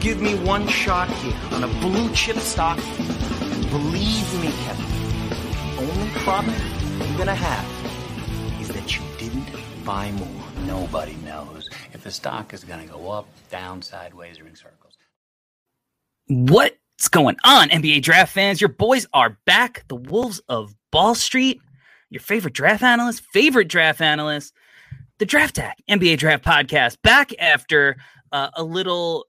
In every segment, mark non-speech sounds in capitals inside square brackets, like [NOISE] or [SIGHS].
give me one shot here on a blue chip stock, believe me, Kevin, the only problem you're gonna have is that you didn't buy more. Nobody knows if the stock is to go up, down, sideways, or in circles. What's going on, NBA draft fans? Your boys are back. The Wolves of Ball Street, your favorite draft analyst, favorite draft analyst, the Draft Tag NBA Draft Podcast, back after uh, a little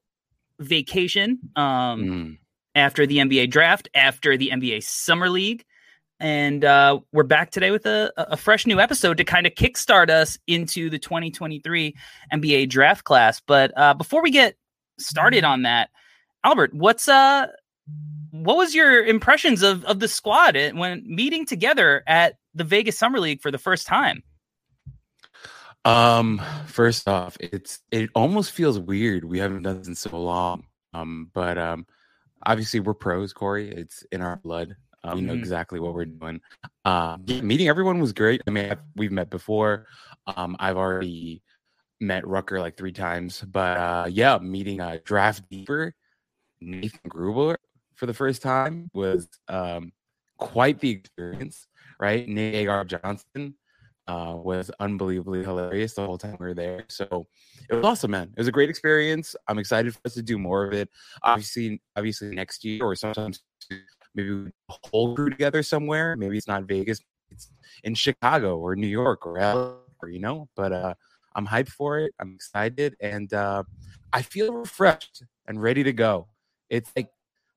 vacation um, Mm. after the NBA draft, after the NBA Summer League. And uh, we're back today with a, a fresh new episode to kind of kickstart us into the 2023 NBA draft class. But uh, before we get started on that, Albert, what's uh, what was your impressions of of the squad when meeting together at the Vegas Summer League for the first time? Um, first off, it's it almost feels weird. We haven't done this in so long. Um, but um, obviously we're pros, Corey. It's in our blood. Um, we know Mhm. exactly what we're doing. Um, yeah, meeting everyone was great. I mean, I've, we've met before. Um, I've already met Rucker like three times, but uh, yeah, meeting uh, draft deeper Nathan Gruber for the first time was um quite the experience, right? Nate Agar Johnson uh, was unbelievably hilarious the whole time we were there. So it was awesome, man. It was a great experience. I'm excited for us to do more of it. Obviously, obviously next year or sometimes maybe we whole crew together somewhere. Maybe it's not Vegas, it's in Chicago or New York or, you know. But uh, I'm hyped for it. I'm excited, and uh, I feel refreshed and ready to go. It's like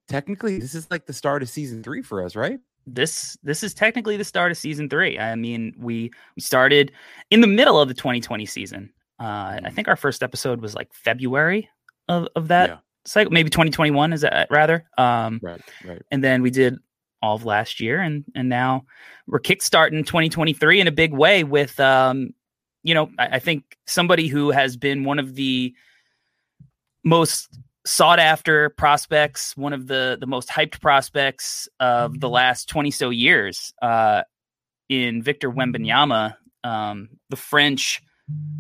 technically this is like the start of season three for us, right? This this is technically the start of season three. I mean, we we started in the middle of the 2020 season. Uh, I Mhm. think our first episode was like February of, of that Yeah. cycle, maybe 2021 is that rather. Um, Right, right. and then we did all of last year, and and now we're kickstarting 2023 in a big way with um, you know, I, I think somebody who has been one of the most sought after prospects, one of the the most hyped prospects of the last 20 so years uh in Victor Wembanyama, um the French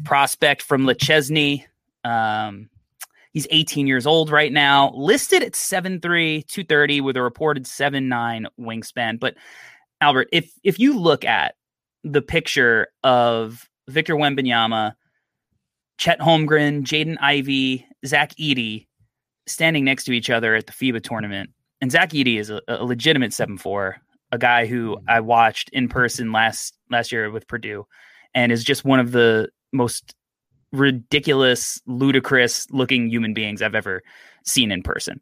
prospect from Le Chesnay. Um he's 18 years old right now, listed at 7'3, 230 with a reported 7'9 wingspan, but Albert, if if you look at the picture of Victor Wembanyama, Chet Holmgren, Jaden Ivey, Zach Edey standing next to each other at the FIBA tournament. And Zach Edey is a, a legitimate 7'4, a guy who I watched in person last last year with Purdue and is just one of the most ridiculous, ludicrous looking human beings I've ever seen in person.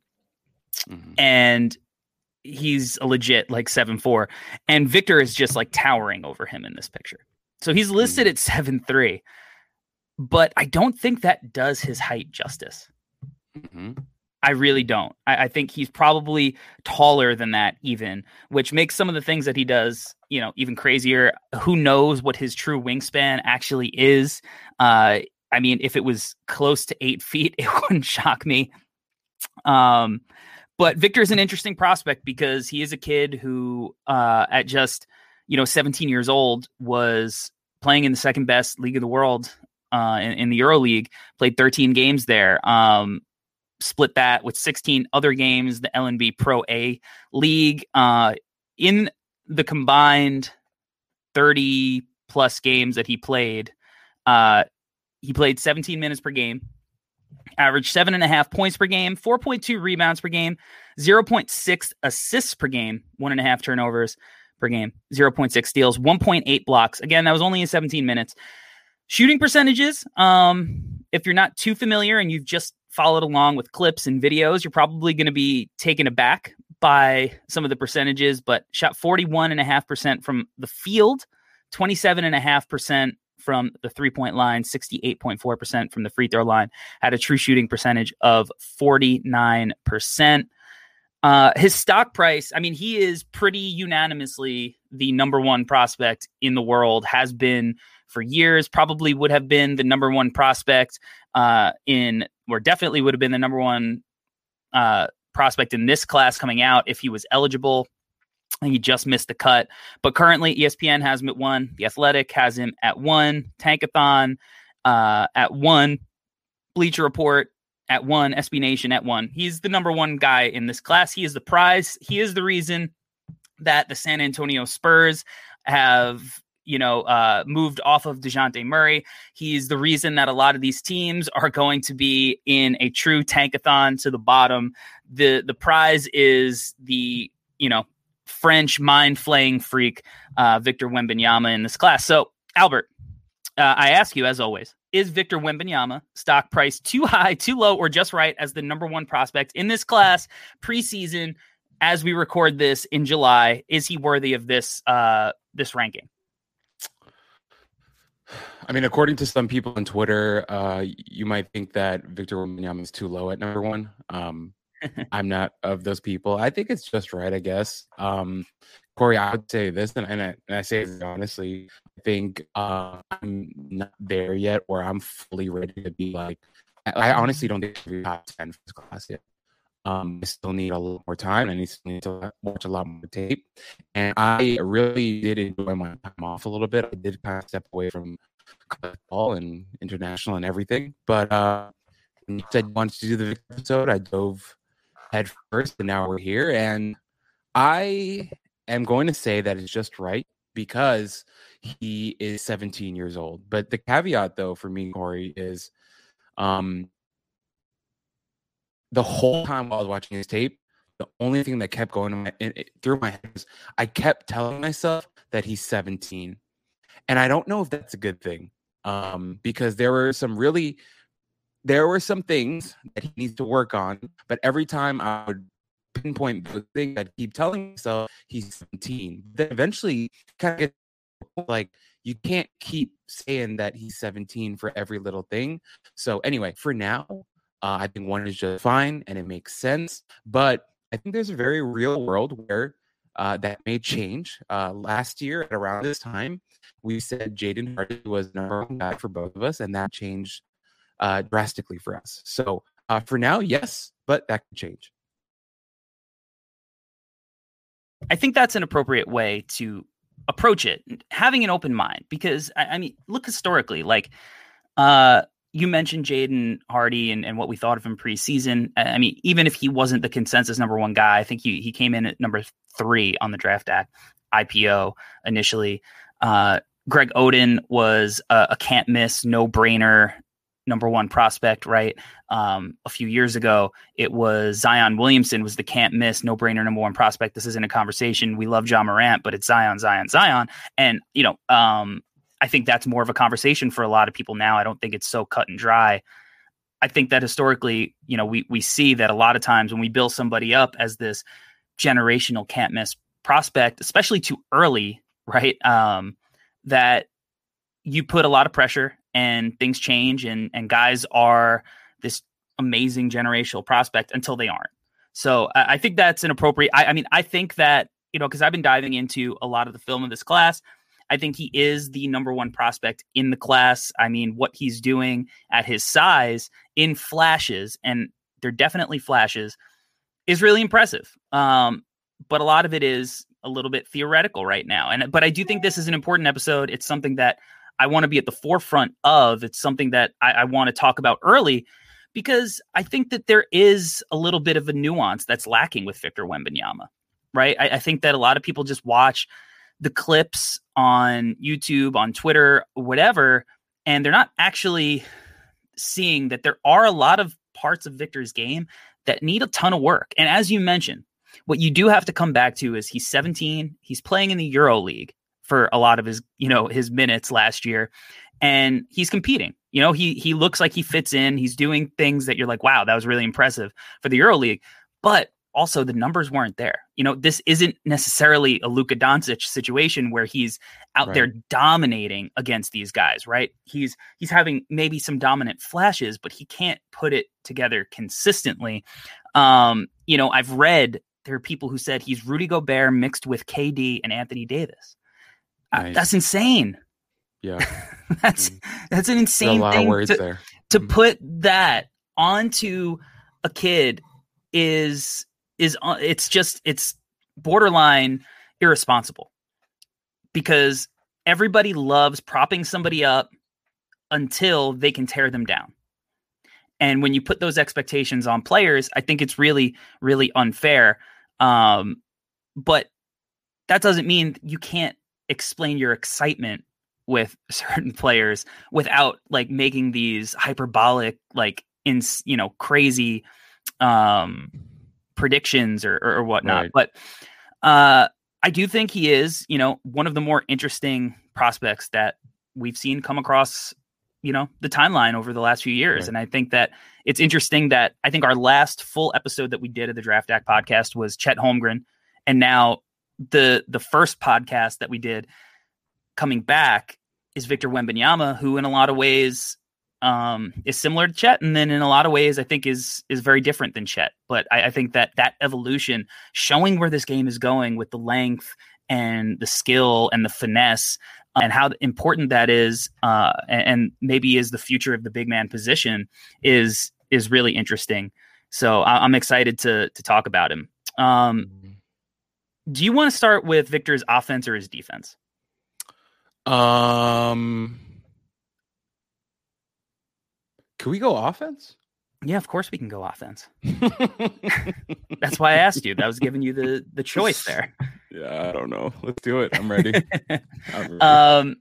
Mhm. And he's a legit like seven four, and Victor is just like towering over him in this picture. So he's listed at seven three, but I don't think that does his height justice. Mhm. I really don't. I, I think he's probably taller than that, even, which makes some of the things that he does, you know, even crazier. Who knows what his true wingspan actually is? Uh, I mean, if it was close to eight [LAUGHS] feet, it wouldn't shock me. Um, but Victor is an interesting prospect because he is a kid who, uh, at just you know 17 years old, was playing in the second best league of the world uh, in, in the Euro League. Played 13 games there. Um, split that with 16 other games, the LNB Pro A League. Uh, in the combined 30 plus games that he played, uh, he played 17 minutes per game, averaged seven and a half points per game, 4.2 rebounds per game, 0.6 assists per game, one and a half turnovers per game, 0.6 steals, 1.8 blocks. Again, that was only in 17 minutes. Shooting percentages, um, if you're not too familiar and you've just followed along with clips and videos, you're probably going to be taken aback by some of the percentages, but shot 41.5% from the field, 27.5% from the three point line, 68.4% from the free throw line, had a true shooting percentage of 49%. Uh, his stock price, I mean, he is pretty unanimously the number one prospect in the world, has been for years, probably would have been the number one prospect uh, in, or definitely would have been the number one uh, prospect in this class coming out if he was eligible. And he just missed the cut. But currently, ESPN has him at one. The Athletic has him at one. Tankathon uh, at one. Bleacher Report at one, SB Nation at one. He's the number one guy in this class. He is the prize. He is the reason that the San Antonio Spurs have you know, uh, moved off of Dejounte Murray. He's the reason that a lot of these teams are going to be in a true tankathon to the bottom. The the prize is the, you know, French mind flaying freak, uh, Victor Wembanyama in this class. So, Albert, uh, I ask you, as always, is Victor Wembanyama stock price too high, too low, or just right as the number one prospect in this class preseason? As we record this in July, is he worthy of this uh, this ranking? [SIGHS] I mean, according to some people on Twitter, uh, you might think that Victor Wembanyama is too low at number one. Um, [LAUGHS] I'm not of those people. I think it's just right, I guess. Um, Corey, I would say this, and, and, I, and I say this honestly. I think uh, I'm not there yet, where I'm fully ready to be like. I honestly don't think we top ten for this class yet. Um, I still need a lot more time. I need, to watch a lot more tape, and I really did enjoy my time off a little bit. I did kind of step away from ball and international and everything, but uh, when you said you wanted to do the episode, I dove head first, and now we're here. And I am going to say that it's just right because he is 17 years old. But the caveat, though, for me, Corey, is um, the whole time while I was watching his tape, the only thing that kept going my, in, through my head is I kept telling myself that he's 17. And I don't know if that's a good thing um, because there were some really there were some things that he needs to work on, but every time I would pinpoint the thing I'd keep telling myself he's 17. Then eventually kind of like you can't keep saying that he's 17 for every little thing. So anyway, for now, uh, I think one is just fine and it makes sense. But I think there's a very real world where uh, that may change. Uh, last year at around this time, we said Jaden Hardy was number one guy for both of us, and that changed uh, drastically for us. So uh, for now, yes, but that could change. I think that's an appropriate way to approach it, having an open mind. Because I, I mean, look historically, like uh, you mentioned Jaden Hardy and, and what we thought of him preseason. I mean, even if he wasn't the consensus number one guy, I think he he came in at number three on the draft act IPO initially. Uh, Greg Oden was a, a can't miss, no brainer number one prospect, right? Um, a few years ago, it was Zion Williamson was the can't miss, no brainer number one prospect. This isn't a conversation. We love Ja Morant, but it's Zion, Zion, Zion. And, you know, um, I think that's more of a conversation for a lot of people now. I don't think it's so cut and dry. I think that historically, you know, we we see that a lot of times when we build somebody up as this generational can't miss prospect, especially too early, [LAUGHS] right? Um, that you put a lot of pressure and things change and and guys are this amazing generational prospect until they aren't. So I, I think that's an appropriate. I, I mean, I think that you know because I've been diving into a lot of the film of this class. I think he is the number one prospect in the class. I mean, what he's doing at his size in flashes, and they're definitely flashes, is really impressive. Um, but a lot of it is a little bit theoretical right now. And but I do think this is an important episode. It's something that I want to be at the forefront of. It's something that I, I want to talk about early because I think that there is a little bit of a nuance that's lacking with Victor Wembanyama, right? I, I think that a lot of people just watch the clips on YouTube, on Twitter, whatever, and they're not actually seeing that there are a lot of parts of Victor's game that need a ton of work. And as you mentioned, what you do have to come back to is he's 17, he's playing in the Euro League for a lot of his, you know, his minutes last year. And he's competing. You know, he he looks like he fits in. He's doing things that you're like, wow, that was really impressive for the EuroLeague. But also the numbers weren't there. You know, this isn't necessarily a Luka Doncic situation where he's out right. there dominating against these guys, right? He's he's having maybe some dominant flashes, but he can't put it together consistently. Um, you know, I've read there are people who said he's Rudy Gobert mixed with KD and Anthony Davis. Uh, that's insane. Yeah, [LAUGHS] that's mm. that's an insane thing to, to mm-hmm. put that onto a kid is is uh, it's just it's borderline irresponsible because everybody loves propping somebody up until they can tear them down. And when you put those expectations on players, I think it's really, really unfair. Um, but that doesn't mean you can't explain your excitement with [LAUGHS] certain players without like making these hyperbolic, like in you know crazy um predictions or or, or whatnot. Right. But uh, I do think he is, you know, one of the more interesting prospects that we've seen come across you know the timeline over the last few years Right. and i think that it's interesting that i think our last full episode that we did of the draft act podcast was chet holmgren and now the the first podcast that we did coming back is victor wembanyama who in a lot of ways um is similar to chet and then in a lot of ways i think is is very different than chet but i, I think that that evolution showing where this game is going with the length and the skill and the finesse and how important that is, uh, and, and maybe is the future of the big man position is is really interesting. So I, I'm excited to to talk about him. Um, do you want to start with Victor's offense or his defense? Um, can we go offense? Yeah, of course we can go offense. That's why I asked you. That was giving you the the choice there. [LAUGHS] yeah, I don't know. Let's do it. I'm ready. [LAUGHS] I'm ready. um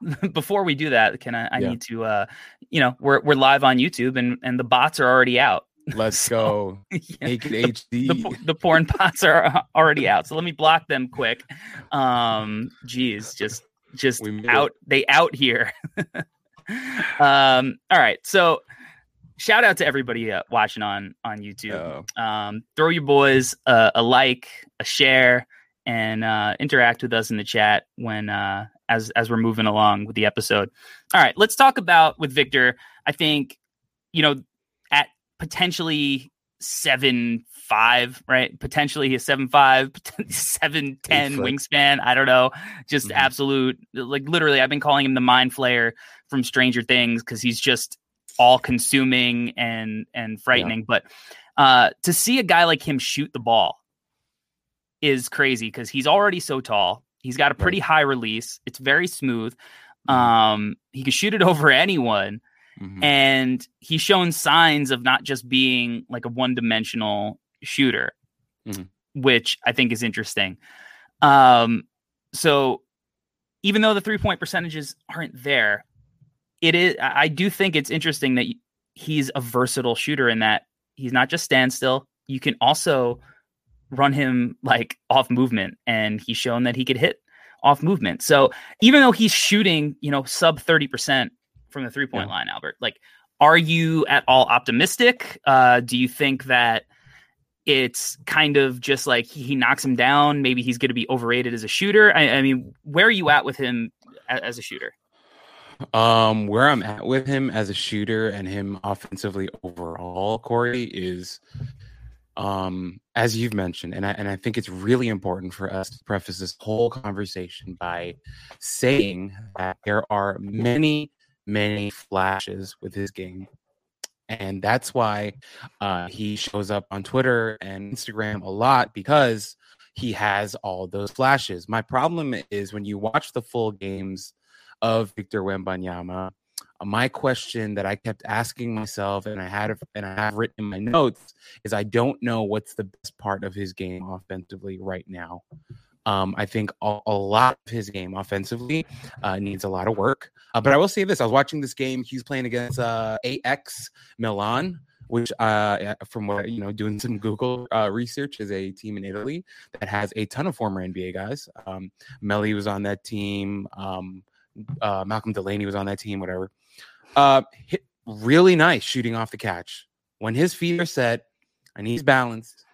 [LAUGHS] before we do that can i, I Yeah. need to uh you know we're we're live on youtube and and the bots are already out Let's so- go. Yeah. Make it HD. the, the porn bots are already out so let me block them quick um geez just just We made it. out they out here [LAUGHS] um all right so shout out to everybody uh, watching on on youtube Yeah. um, throw your boys a, a like, a share, and uh, interact with us in the chat when uh, as as we're moving along with the episode. All right, let's talk about with Victor. I think you know at potentially seven five, right? Potentially a seven five, [LAUGHS] seven ten wingspan. I don't know, just Mhm. absolute like literally. I've been calling him the mind flayer from Stranger Things because he's just all consuming and and frightening. But uh, to see a guy like him shoot the ball is crazy because he's already so tall. He's got a pretty high release. It's very smooth. Um, he can shoot it [LAUGHS] over anyone, Mhm. and he's shown signs of not just being like a one-dimensional shooter, Mhm. which I think is interesting. Um, so even though the three-point percentages aren't there, it is. I I do think it's interesting that he's a versatile shooter in that he's not just standstill. You can also run him like off movement, and he's shown that he could hit off movement. So even though he's shooting, you know, sub thirty percent from the three point Yeah. line, Albert, like, are you at all optimistic? Uh, do you think that? It's kind of just like he, knocks him down. Maybe he's going to be overrated as a shooter. I, I mean, where are you at with him as, as a shooter? Um, where I'm at with him as a shooter and him offensively overall, Corey, is um as you've mentioned, and I and I think it's really important for us to preface this whole conversation by saying that there are many, many flashes with his game. And that's why uh, he shows up on Twitter and Instagram a lot because he has all those flashes. My problem is when you watch the full games of Victor Wembanyama. Uh, my question that I kept asking myself, and I had and I have written in my notes, is I don't know what's the best part of his game offensively right now. Um, I think a, a lot of his game offensively uh, needs a lot of work. Uh, but I will say this: I was watching this game. He's playing against uh, AX Milan, which, uh, from what you know, doing some Google uh, research, is a team in Italy that has a ton of former NBA guys. Um, Melli was on that team. Um, uh, Malcolm Delaney was on that team, whatever. Really nice shooting off the catch. When his feet are set and he's balanced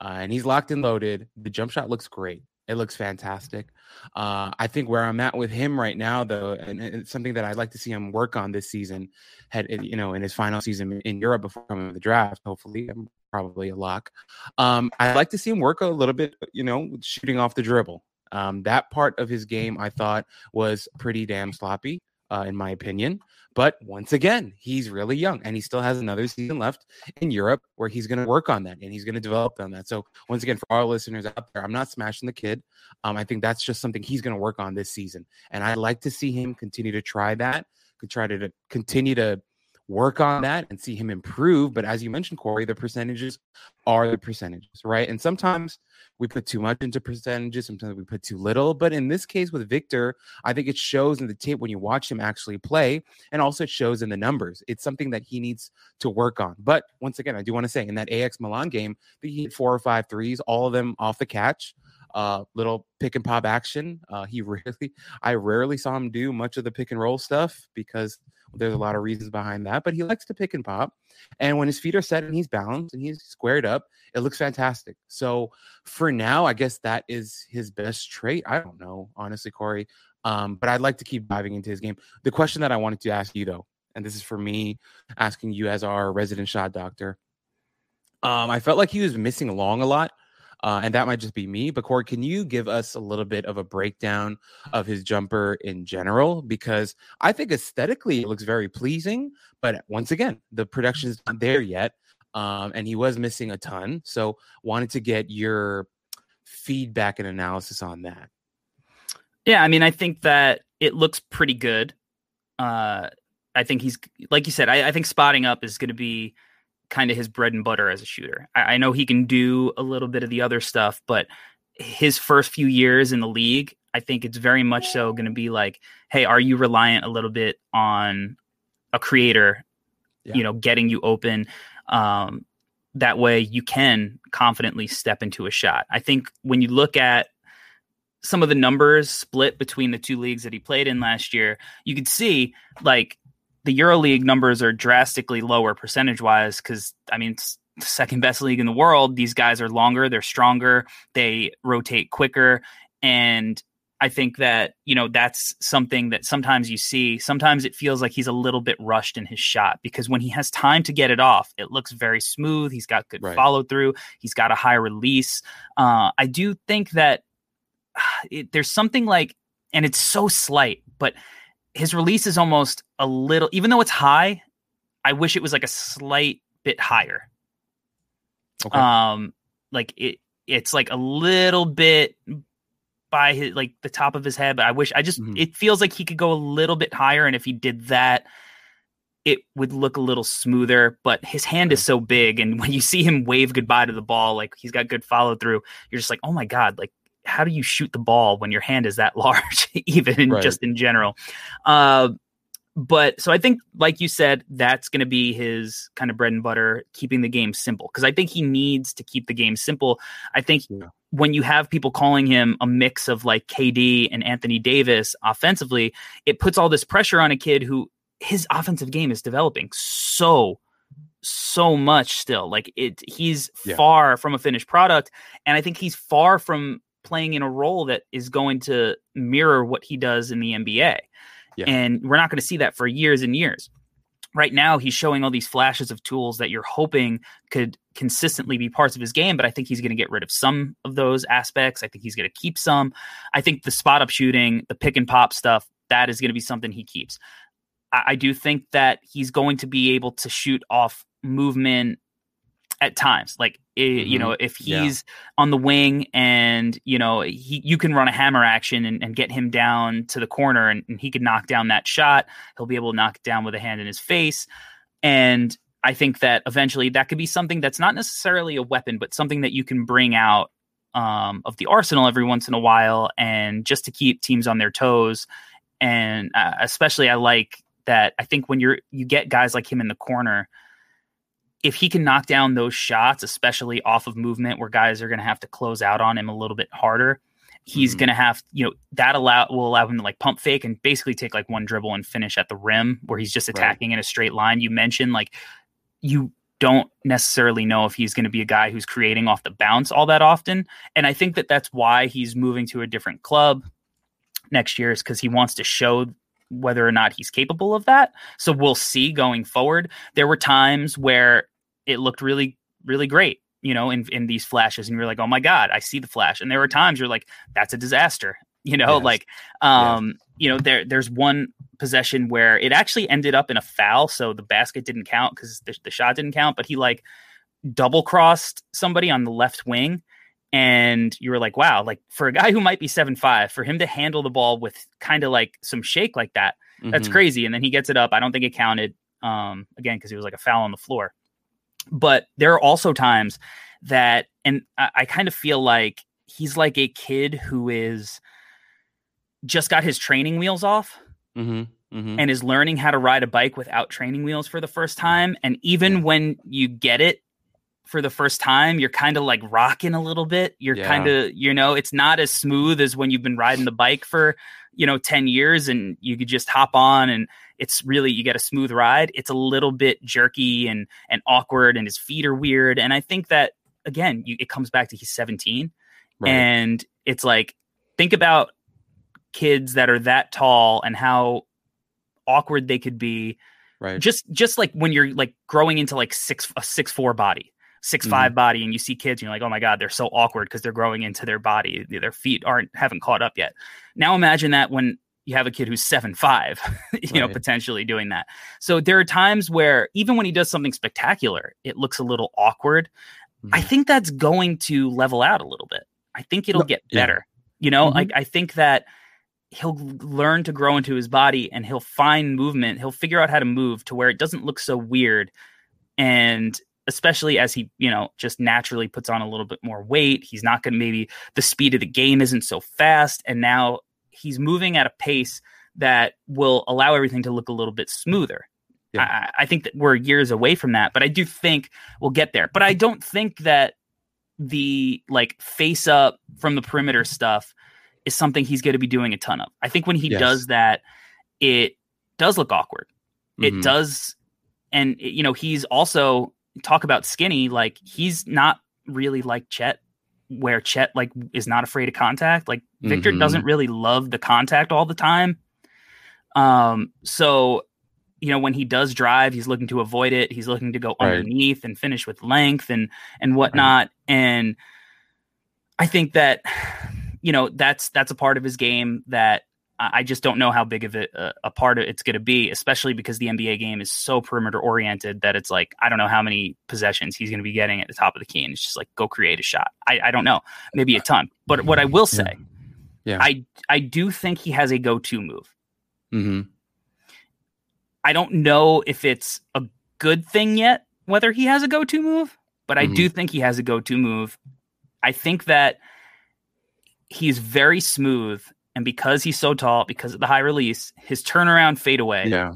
and he's locked and loaded, the jump shot looks great. It looks fantastic. Uh, I think where I'm at with him right now, though, and it's something that I'd like to see him work on this season, had you know in his final season in Europe before coming to the draft. Hopefully, I'm probably a lock. Um, I'd like to see him work a little bit, you know, shooting off the dribble. Um, that part of his game I thought was pretty damn sloppy, uh, in my opinion. But once again, he's really young and he still has another season left in Europe where he's going to work on that and he's going to develop on that. So, once again, for our listeners out there, I'm not smashing the kid. Um, I think that's just something he's going to work on this season. And I'd like to see him continue to try that, could try to, to continue to work on that and see him improve. But as you mentioned, Corey, the percentages are the percentages, right? And sometimes we put too much into percentages, sometimes we put too little. But in this case with Victor, I think it shows in the tape when you watch him actually play, and also it shows in the numbers. It's something that he needs to work on. But once again, I do want to say in that AX Milan game, he hit four or five threes, all of them off the catch uh, little pick and pop action. Uh, he [LAUGHS] really, I rarely saw him do much of the pick and roll stuff because there's a lot of reasons behind that, but he likes to pick and pop. And when his feet are set and he's balanced and he's squared up, it looks fantastic. So for now, I guess that is his best trait. I don't know, honestly, Corey. Um, but I'd like to keep diving into his game. The question that I wanted to ask you, though, and this is for me asking you as our resident shot doctor. Um, I felt like he was missing long a lot uh, and that might just be me. But Corey, can you give us a little bit of a breakdown of his jumper in general? Because I think aesthetically it looks very pleasing, but once again, the production is not there yet, um, and he was missing a ton. So wanted to get your feedback and analysis on that. Yeah, I mean, I think that it looks pretty good. Uh, I think he's like you said. I, I think spotting up is going to be kind of his bread and butter as a shooter. I, I, know he can do a little bit of the other stuff, but his first few years in the league, I think it's very much so going to be like, hey, are you reliant a little bit on a creator, yeah. you know, getting you open? Um, that way you can confidently step into a shot. I think when you look at some of the numbers split between the two leagues that he played in last year, you could see like the EuroLeague numbers are drastically lower percentage wise because I mean it's the second best league in the world. These guys are longer, they're stronger, they rotate quicker, and I think that you know that's something that sometimes you see. Sometimes it feels like he's a little bit rushed in his shot because when he has time to get it off, it looks very smooth. He's got good right. follow through. He's got a high release. Uh, I do think that [SIGHS] it, there's something like, and it's so slight, but his release is almost a little, even though it's high, I wish it was like a slight bit higher. Okay. Um, like it, it's like a little bit by his like the top of his head, but I wish I just mm-hmm. it feels like he could go a little bit higher, and if he did that, it would look a little smoother. But his hand is so big, and [LAUGHS] when you see him wave goodbye to the ball, like he's got good follow through, you're just like, oh my god, like how do you shoot the ball when your hand is that [LAUGHS] large, even right. just in general? Uh, but so I think, like you said, that's going to be his kind of bread and butter, keeping the game simple. Because I think he needs to keep the game simple. I think yeah. when you have people calling him a mix of like KD and Anthony Davis offensively, it puts all this pressure on a kid who his offensive game is developing so so much still like it he's yeah. far from a finished product and i think he's far from playing in a role that is going to mirror what he does in the NBA. Yeah. And we're not going to see that for years and years. Right now, he's showing all these flashes of tools that you're hoping could consistently be parts of his game, but I think he's going to get rid of some of those aspects. I think he's going to keep some. I think the spot up shooting, the pick and pop stuff, that is going to be something he keeps. I, I do think that he's going to be able to shoot off movement at times. Like mm-hmm. you know, if he's yeah. on the wing and you know he, you can run a hammer action and, and get him down to the corner, and, and, he can knock down that shot. He'll be able to knock it down with a hand in his face, and I think that eventually that could be something that's not necessarily a weapon, but something that you can bring out um, of the arsenal every once in a while, and just to keep teams on their toes. And uh, especially, I like that. I think when you're you get guys like him in the corner if he can knock down those shots, especially off of movement where guys are going to have to close out on him a little bit harder, he's mm-hmm. going to have, you know, that allow will allow him to like pump fake and basically take like one dribble and finish at the rim where he's just attacking right. in a straight line. You mentioned like you don't necessarily know if he's going to be a guy who's creating off the bounce all that often. And I think that that's why he's moving to a different club next year is because he wants to show whether or not he's capable of that. So we'll see going forward. There were times where it looked really, really great, you know, in, in these flashes. And you're like, oh my God, I see the flash. And there were times you're like, that's a disaster, [LAUGHS] you know, yes. like, um, yes. you know, there, there's one possession where it actually ended up in a foul. So the basket didn't count because the, the shot didn't count, but he like double crossed somebody on the left wing and you were like, wow, like for a guy who might be seven five, for him to handle the ball with kind of like some shake like that, mm-hmm. that's crazy. And then he gets it up. I don't think it counted. um, again because he was like a foul on the floor. But there are also times that, and I, I kind of feel like he's like a kid who is just got his training wheels off Mm-hmm. Mm-hmm. and is learning how to ride a bike without training wheels for the first time. And even when you get it for the first time, you're kind of like rocking a little bit. You're Yeah. kind of, you know, it's not as smooth as when you've been riding the bike for, you know, 10 years and you could just hop on and it's really you get a smooth ride. It's a little bit jerky and and awkward and his feet are weird. And I think that again, you, it comes back to he's 17 Right. and it's like think about kids that are that tall and how awkward they could be right. just just like when you're like growing into like six a six four body six Mhm. five body and you see kids and you're like oh my god they're so awkward because they're growing into their body their feet aren't haven't caught up yet now imagine that when you have a kid who's seven five [LAUGHS] you know potentially doing that so there are times where even when he does something spectacular it looks a little awkward I Mhm. think that's going to level out a little bit. I think it'll No, get yeah. better. You know, Mhm. like I think that he'll learn to grow into his body and he'll find movement. He'll figure out how to move to where it doesn't look so weird. And especially as he, you know, just naturally puts on a little bit more weight, he's not going to maybe the speed of the game isn't so fast. And now he's moving at a pace that will allow everything to look a little bit smoother. Yeah. I, I think that we're years away from that, but I do think we'll get there. But I don't think that the like face up from the perimeter stuff is something he's going to be doing a ton of. I think when he Yes. does that, it does look awkward. It Mhm. does, and you know he's also talk about skinny. Like he's not really like Chet, where Chet like is not afraid of contact. Like Victor Mhm. doesn't really love the contact all the time. Um, so you know when he does drive, he's looking to avoid it. He's looking to go Right. underneath and finish with length and and whatnot. And I think that you know that's that's a part of his game that I just don't know how big of a, a- part of it's going to be, especially because the NBA game is so perimeter oriented that it's like I don't know how many possessions he's going to be getting at the top of the key, and it's just like go create a shot. I, I don't know, maybe a ton. But what I will say, Yeah. I I do think he has a go to move. Mhm. I don't know if it's a good thing yet, whether he has a go to move, but I do think he has a go to move. I think that he's very smooth. And because he's so tall, because of the high release, his turnaround fadeaway, Yeah.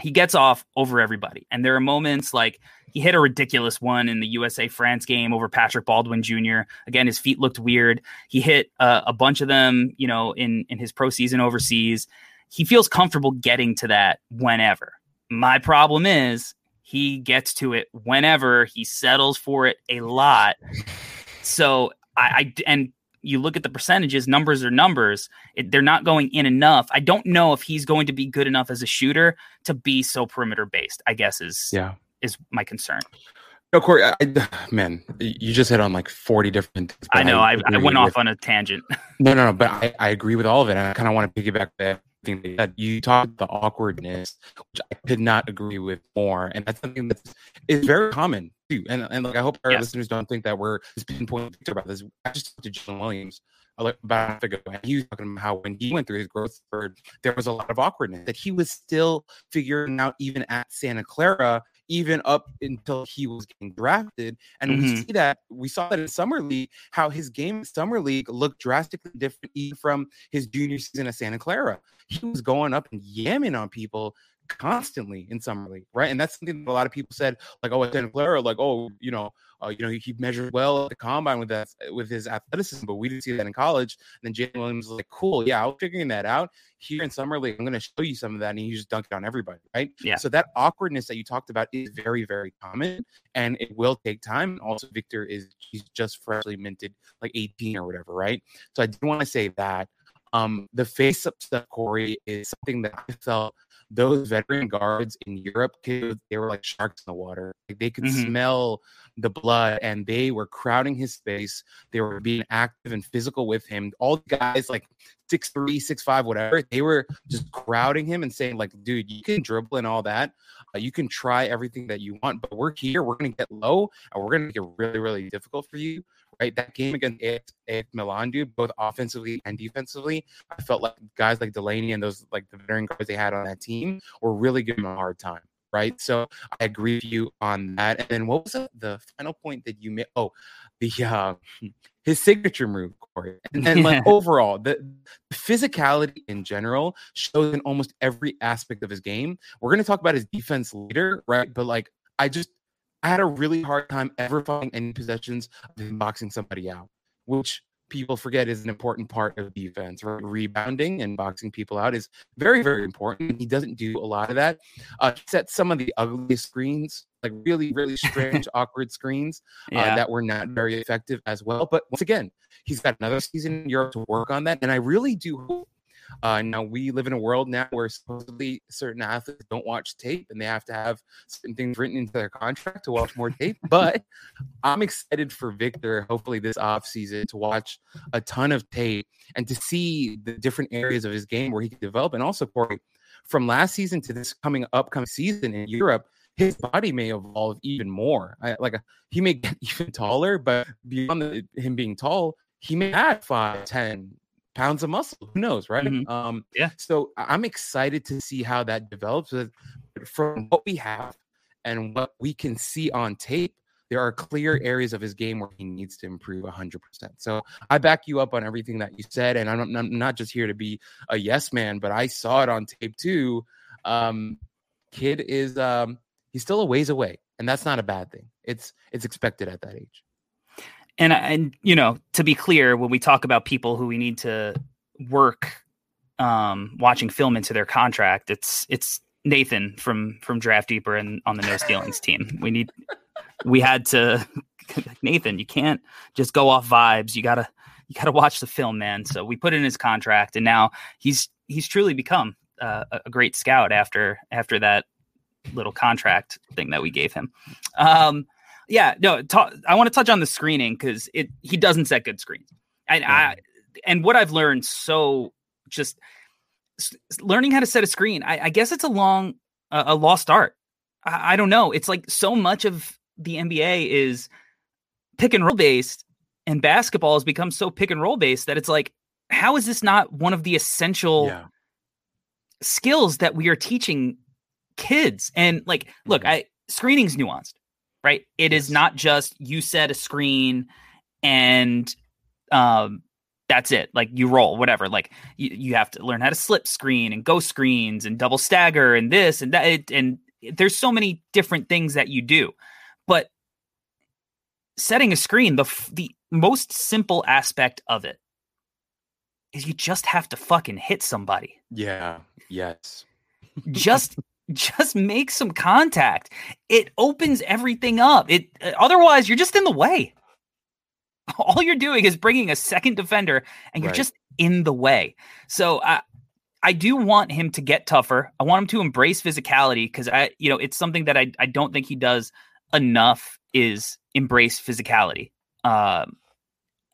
he gets off over everybody. And there are moments like he hit a ridiculous one in the USA France game over Patrick Baldwin Jr. Again, his feet looked weird. He hit uh, a bunch of them, you know, in in his pro season overseas. He feels comfortable getting to that whenever. My problem is he gets to it whenever he settles for it a lot. So I, I and you look at the percentages, numbers are numbers. It, they're not going in enough. I don't know if he's going to be good enough as a shooter to be so perimeter based. I guess is Yeah. is my concern. No, Corey, I, I- man, you just hit on like 40 different things. I know I, I agree went with- off on a tangent. No, no, no, but I, I agree with all of it. And I kind of want to piggyback that thing that that you talked the awkwardness, which I could not agree with more. And that's something that is very common too. And, and like, I hope our Yes. listeners don't think that we're just pinpointing about this. I just talked to Jalen Williams about ago, and he was talking about how when he went through his growth spurt, there was a lot of awkwardness that he was still figuring out even at Santa Clara, even up until he was getting drafted. And we Mhm. see that we saw that in summer league, how his game in summer league looked drastically different even from his junior season at Santa Clara. He was going up and yamming on people constantly in summer league, right? And that's something that a lot of people said, like, oh, Santa Clara, like, oh, you know, uh, you know, he, he measured well at the combine with that with his athleticism, but we didn't see that in college. And then Jalen Williams was like, cool, yeah, I was figuring that out here in summer league. I'm going to show you some of that, and he just dunked it on everybody, right? Yeah. So that awkwardness that you talked about is very, very common, and it will take time. And also, Victor is he's just freshly minted, like 18 or whatever, right? So I do want to say that. Um, the face up stuff, Corey, is something that I felt those veteran guards in Europe, could- they were like sharks in the water. Like they could Mhm. smell the blood and they were crowding his space. They were being active and physical with him. All the guys like six three, six five, whatever, they were just crowding him and saying, like, dude, you can dribble and all that. Uh, you can try everything that you want, but we're here. We're gonna get low and we're gonna make it really, really difficult for you. Right. That game against AX, AX Milan, dude, both offensively and defensively, I felt like guys like Delaney and those like the veteran guys they had on that team were really giving him a hard time. right? So I agree with you on that. And then what was the, the final point that you made? Oh, the uh, [LAUGHS] his signature move, Corey. [LAUGHS] And then like overall, the physicality in general shows in almost every aspect of his game. We're gonna talk about his defense later, right? But like I just I had a really hard time ever finding any possessions of him boxing somebody out, which people forget is an important part of defense. Right? Rebounding and boxing people out is very, very important. He doesn't do a lot of that. Uh, set some of the ugliest screens, like really, really strange, [LAUGHS] awkward screens uh, Yeah. that were not very effective as well. But once again, he's got another season in Europe to work on that, and I really do hope. Uh, now we live in a world now where supposedly certain athletes don't watch tape and they have to have certain things written into their contract to watch more tape. [LAUGHS] But I'm excited for Victor, hopefully this offseason, to watch a ton of tape and to see the different areas of his game where he can develop. And also, Corey, from last season to this coming upcoming season in Europe, his body may evolve even more. I, like he may [LAUGHS] get even taller, but beyond the, him being tall, he may add five, 10 pounds of muscle. Who knows, right? Mhm. Um, Yeah. So I'm excited to see how that develops. But From what we have and what we can see on tape, there are clear areas of his game where he needs to improve 100%. So I back you up on everything that you said. And I'm, I'm not just here to be a yes man, but I saw it on tape too. Um, kid is, um, he's still a ways away. And that's not a bad thing. It's it's expected at that age. And and you know to be clear when we talk about people who we need to work um watching film into their contract it's it's nathan from from draft deeper and on the No Ceilings [LAUGHS] team. We need we had to [LAUGHS] nathan you can't just go off vibes. You gotta you gotta watch the film man. So we put in his contract and now he's he's truly become uh, a a great scout after after that little contract thing that we gave him. Um yeah, no. ta- I want to touch on the screening because it he doesn't set good screens, and I and what I've learned so just s- learning how to set a screen. I, I guess it's a long uh, a lost art. I, I don't know. It's like so much of the NBA is pick and roll based, and basketball has become so pick and roll based that it's like, how is this not one of the essential yeah. skills that we are teaching kids and like look Mhm. i screening's nuanced right It is Yes. not just you set a screen and um that's it like you roll whatever like you, you have to learn how to slip screen and go screens and double stagger and this and that it, and there's so many different things that you do but setting a screen the the most simple aspect of it is you just have to fucking hit somebody Yeah. Yes. [LAUGHS] just just make some contact. It opens everything up. It uh, otherwise you're just in the way. [LAUGHS] All you're doing is bringing a second defender and you're Right. just in the way. So i i do want him to get tougher. I want him to embrace physicality because i you know it's something that i i don't think he does enough is embrace physicality um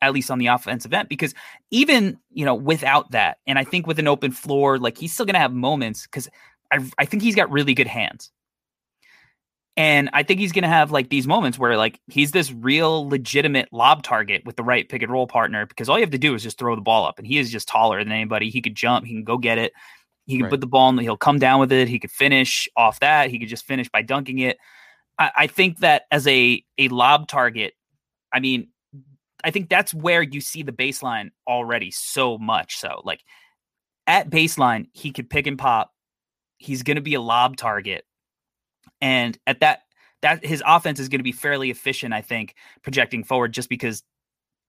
at least on the offensive end because even you know without that and i think with an open floor like he's still gonna have moments because I, I think he's got really good hands and i think he's gonna have like these moments where like he's this real legitimate lob target with the right pick and roll partner because all you have to do is just throw the ball up and he is just taller than anybody he could jump he can go get it he can Right. put the ball in he'll come down with it he could finish off that he could just finish by dunking it I, I think that as a a lob target i mean I think that's where you see the baseline already so much. So, like at baseline, he could pick and pop. He's going to be a lob target, and at that, that his offense is going to be fairly efficient. I think projecting forward, just because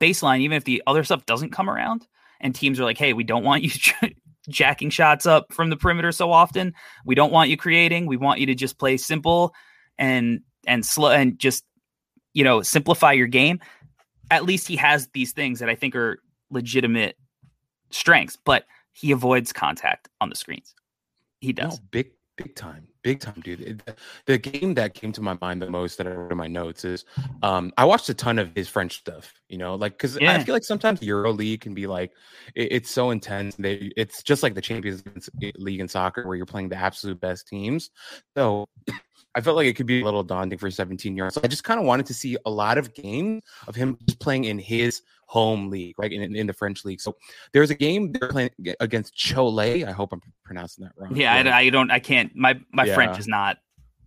baseline, even if the other stuff doesn't come around, and teams are like, "Hey, we don't want you [LAUGHS] jacking shots up from the perimeter so often. We don't want you creating. We want you to just play simple and and slow and just you know simplify your game." at least he has these things that I think are legitimate strengths, but he avoids contact on the screens. He No, does. big, big time, big time, dude. It- the- game that came to my mind the most that I wrote in my notes is um, I watched a ton of his French stuff. You know, like because I feel like sometimes Euro League can be like it, it's so intense. They it's just like the Champions League in soccer where you're playing the absolute best teams. So. [CLEARS THROAT] I felt like it could be a little daunting for 17 year olds. So I just kind of wanted to see a lot of games of him just playing in his home league, right? In, in the French league. So there's a game they're playing against Cholet. I hope I'm pronouncing that wrong. Yeah, I, I don't. I can't. My my French is not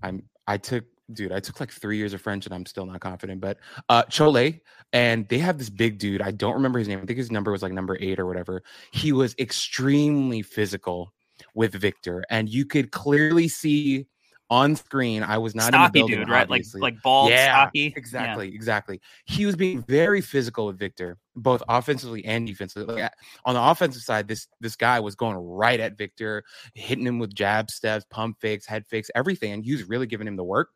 I'm I took dude, I took like three years of French and I'm still not confident. But uh Cholet, and they have this big dude. I don't remember his name. I think his number was like number eight or whatever. He was extremely physical with Victor, and you could clearly see on screen. I was not stocky in the building, dude, right? Like obviously. like bald, yeah, stocky. exactly, exactly. He was being very physical with Victor, both offensively and defensively. Like, on the offensive side, this this guy was going right at Victor, hitting him with jab steps, pump fakes, head fakes, everything, and he was really giving him the work.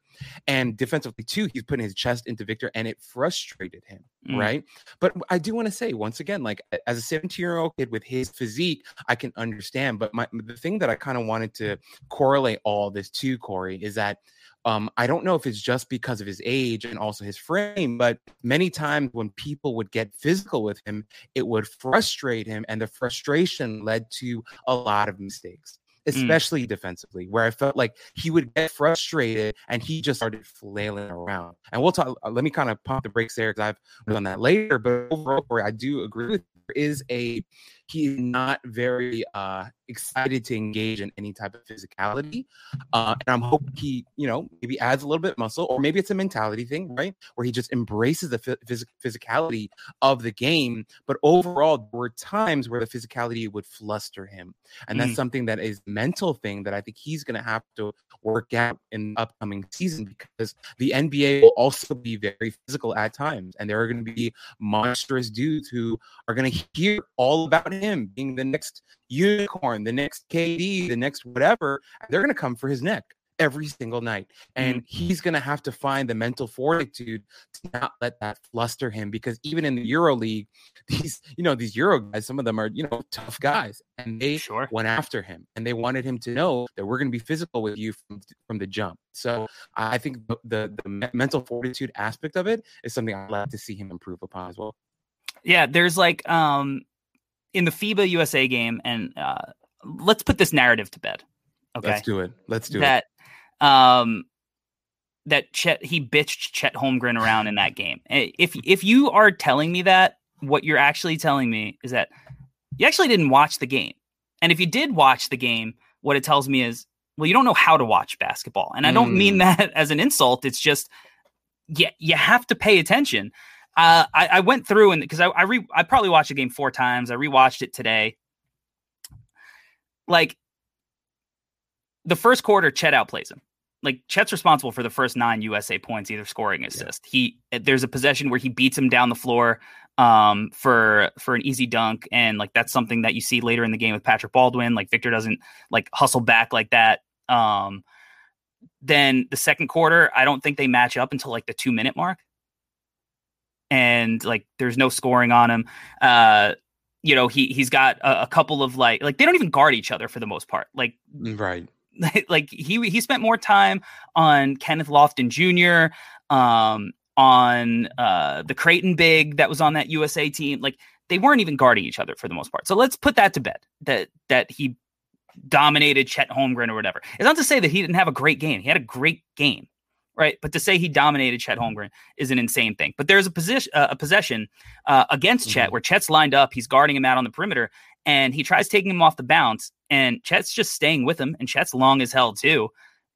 And defensively too, he's putting his chest into Victor, and it frustrated him, Mm. right? But I do want to say once again, like as a 17 year old kid with his physique, I can understand. But my the thing that I kind of wanted to correlate all this to Corey is that um, I don't know if it's just because of his age and also his frame, but many times when people would get physical with him, it would frustrate him, and the frustration led to a lot of mistakes. Especially defensively, where I felt like he would get frustrated and he just started flailing around. And we'll talk. uh, Let me kind of pump the brakes there because I've on that later. But overall, I do agree with is a he's not very uh excited to engage in any type of physicality uh and i'm hoping he you know maybe adds a little bit of muscle or maybe it's a mentality thing right where he just embraces the phys- physicality of the game but overall there were times where the physicality would fluster him and that's Mm. something that is mental thing that i think he's going to have to work out in the upcoming season because the nba will also be very physical at times and there are going to be monstrous dudes who are going to hear all about him being the next unicorn, the next KD, the next whatever. They're going to come for his neck every single night. And he's going to have to find the mental fortitude to not let that fluster him because even in the Euro League, [LAUGHS] these, you know, these Euro guys, some of them are, you know, tough guys and they Sure. went after him and they wanted him to know that we're going to be physical with you from, from the jump. So I think the, the, the mental fortitude aspect of it is something I'd like to see him improve upon as well. Yeah, there's like um in the FIBA USA game, and uh let's put this narrative to bed. Okay. Let's do it. Let's do it. that um that Chet he bitched Chet Holmgren around in that [LAUGHS] game. Eh, If if you are telling me that, what you're actually telling me is that you actually didn't watch the game. And if you did watch the game, what it tells me is, well, you don't know how to watch basketball. And I don't mean that [LAUGHS] as an insult. It's just yeah, you have to pay attention. Uh, I, I went through and because I I, re, I probably watched the game four times. I rewatched it today. Like the first quarter, Chet outplays him. Like Chet's responsible for the first nine USA points, either scoring or assist. He there's a possession where he beats him down the floor um for for an easy dunk and like that's something that you see later in the game with Patrick Baldwin like Victor doesn't like hustle back like that um then the second quarter I don't think they match up until like the 2 minute mark and like there's no scoring on him uh you know he he's got a, a couple of like like they don't even guard each other for the most part like Right. [LAUGHS] like he he spent more time on Kenneth Lofton Jr. um on uh the Creighton big that was on that USA team like they weren't even guarding each other for the most part. So let's put that to bed that that he dominated Chet Holmgren or whatever. It's not to say that he didn't have a great game. He had a great game. Right, but to say he dominated Chet Holmgren is an insane thing. But there's a position, uh, a possession uh, against Chet Mhm. where Chet's lined up, he's guarding him out on the perimeter, and he tries taking him off the bounce, and Chet's just staying with him, and Chet's long as hell too.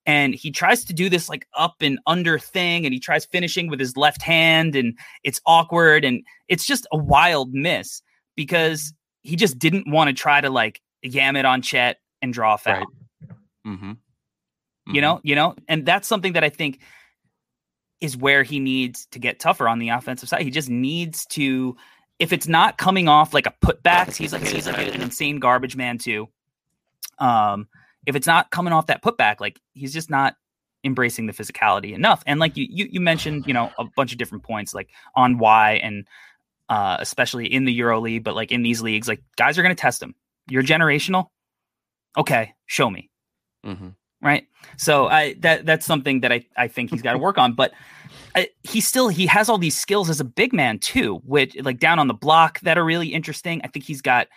And he tries to do this like up and under thing, and he tries finishing with his left hand, and it's awkward, and it's just a wild miss because he just didn't want to try to like yam it on Chet and draw a foul. Right. Mm-hmm. You know, you know, and that's something that I think is where he needs to get tougher on the offensive side. He just needs to, if it's not coming off like a putback, he's like he's like an insane garbage man too. Um, if it's not coming off that putback, like he's just not embracing the physicality enough. And like you you, you mentioned, you know, a bunch of different points like on why and uh, especially in the Euro League, but like in these leagues, like guys are going to test him. You're generational. Okay, show me Mm-hmm. Right? So I that that's something that I I think he's got to work on. But I, he still he has all these skills as a big man too, which like down on the block that are really interesting. I think he's got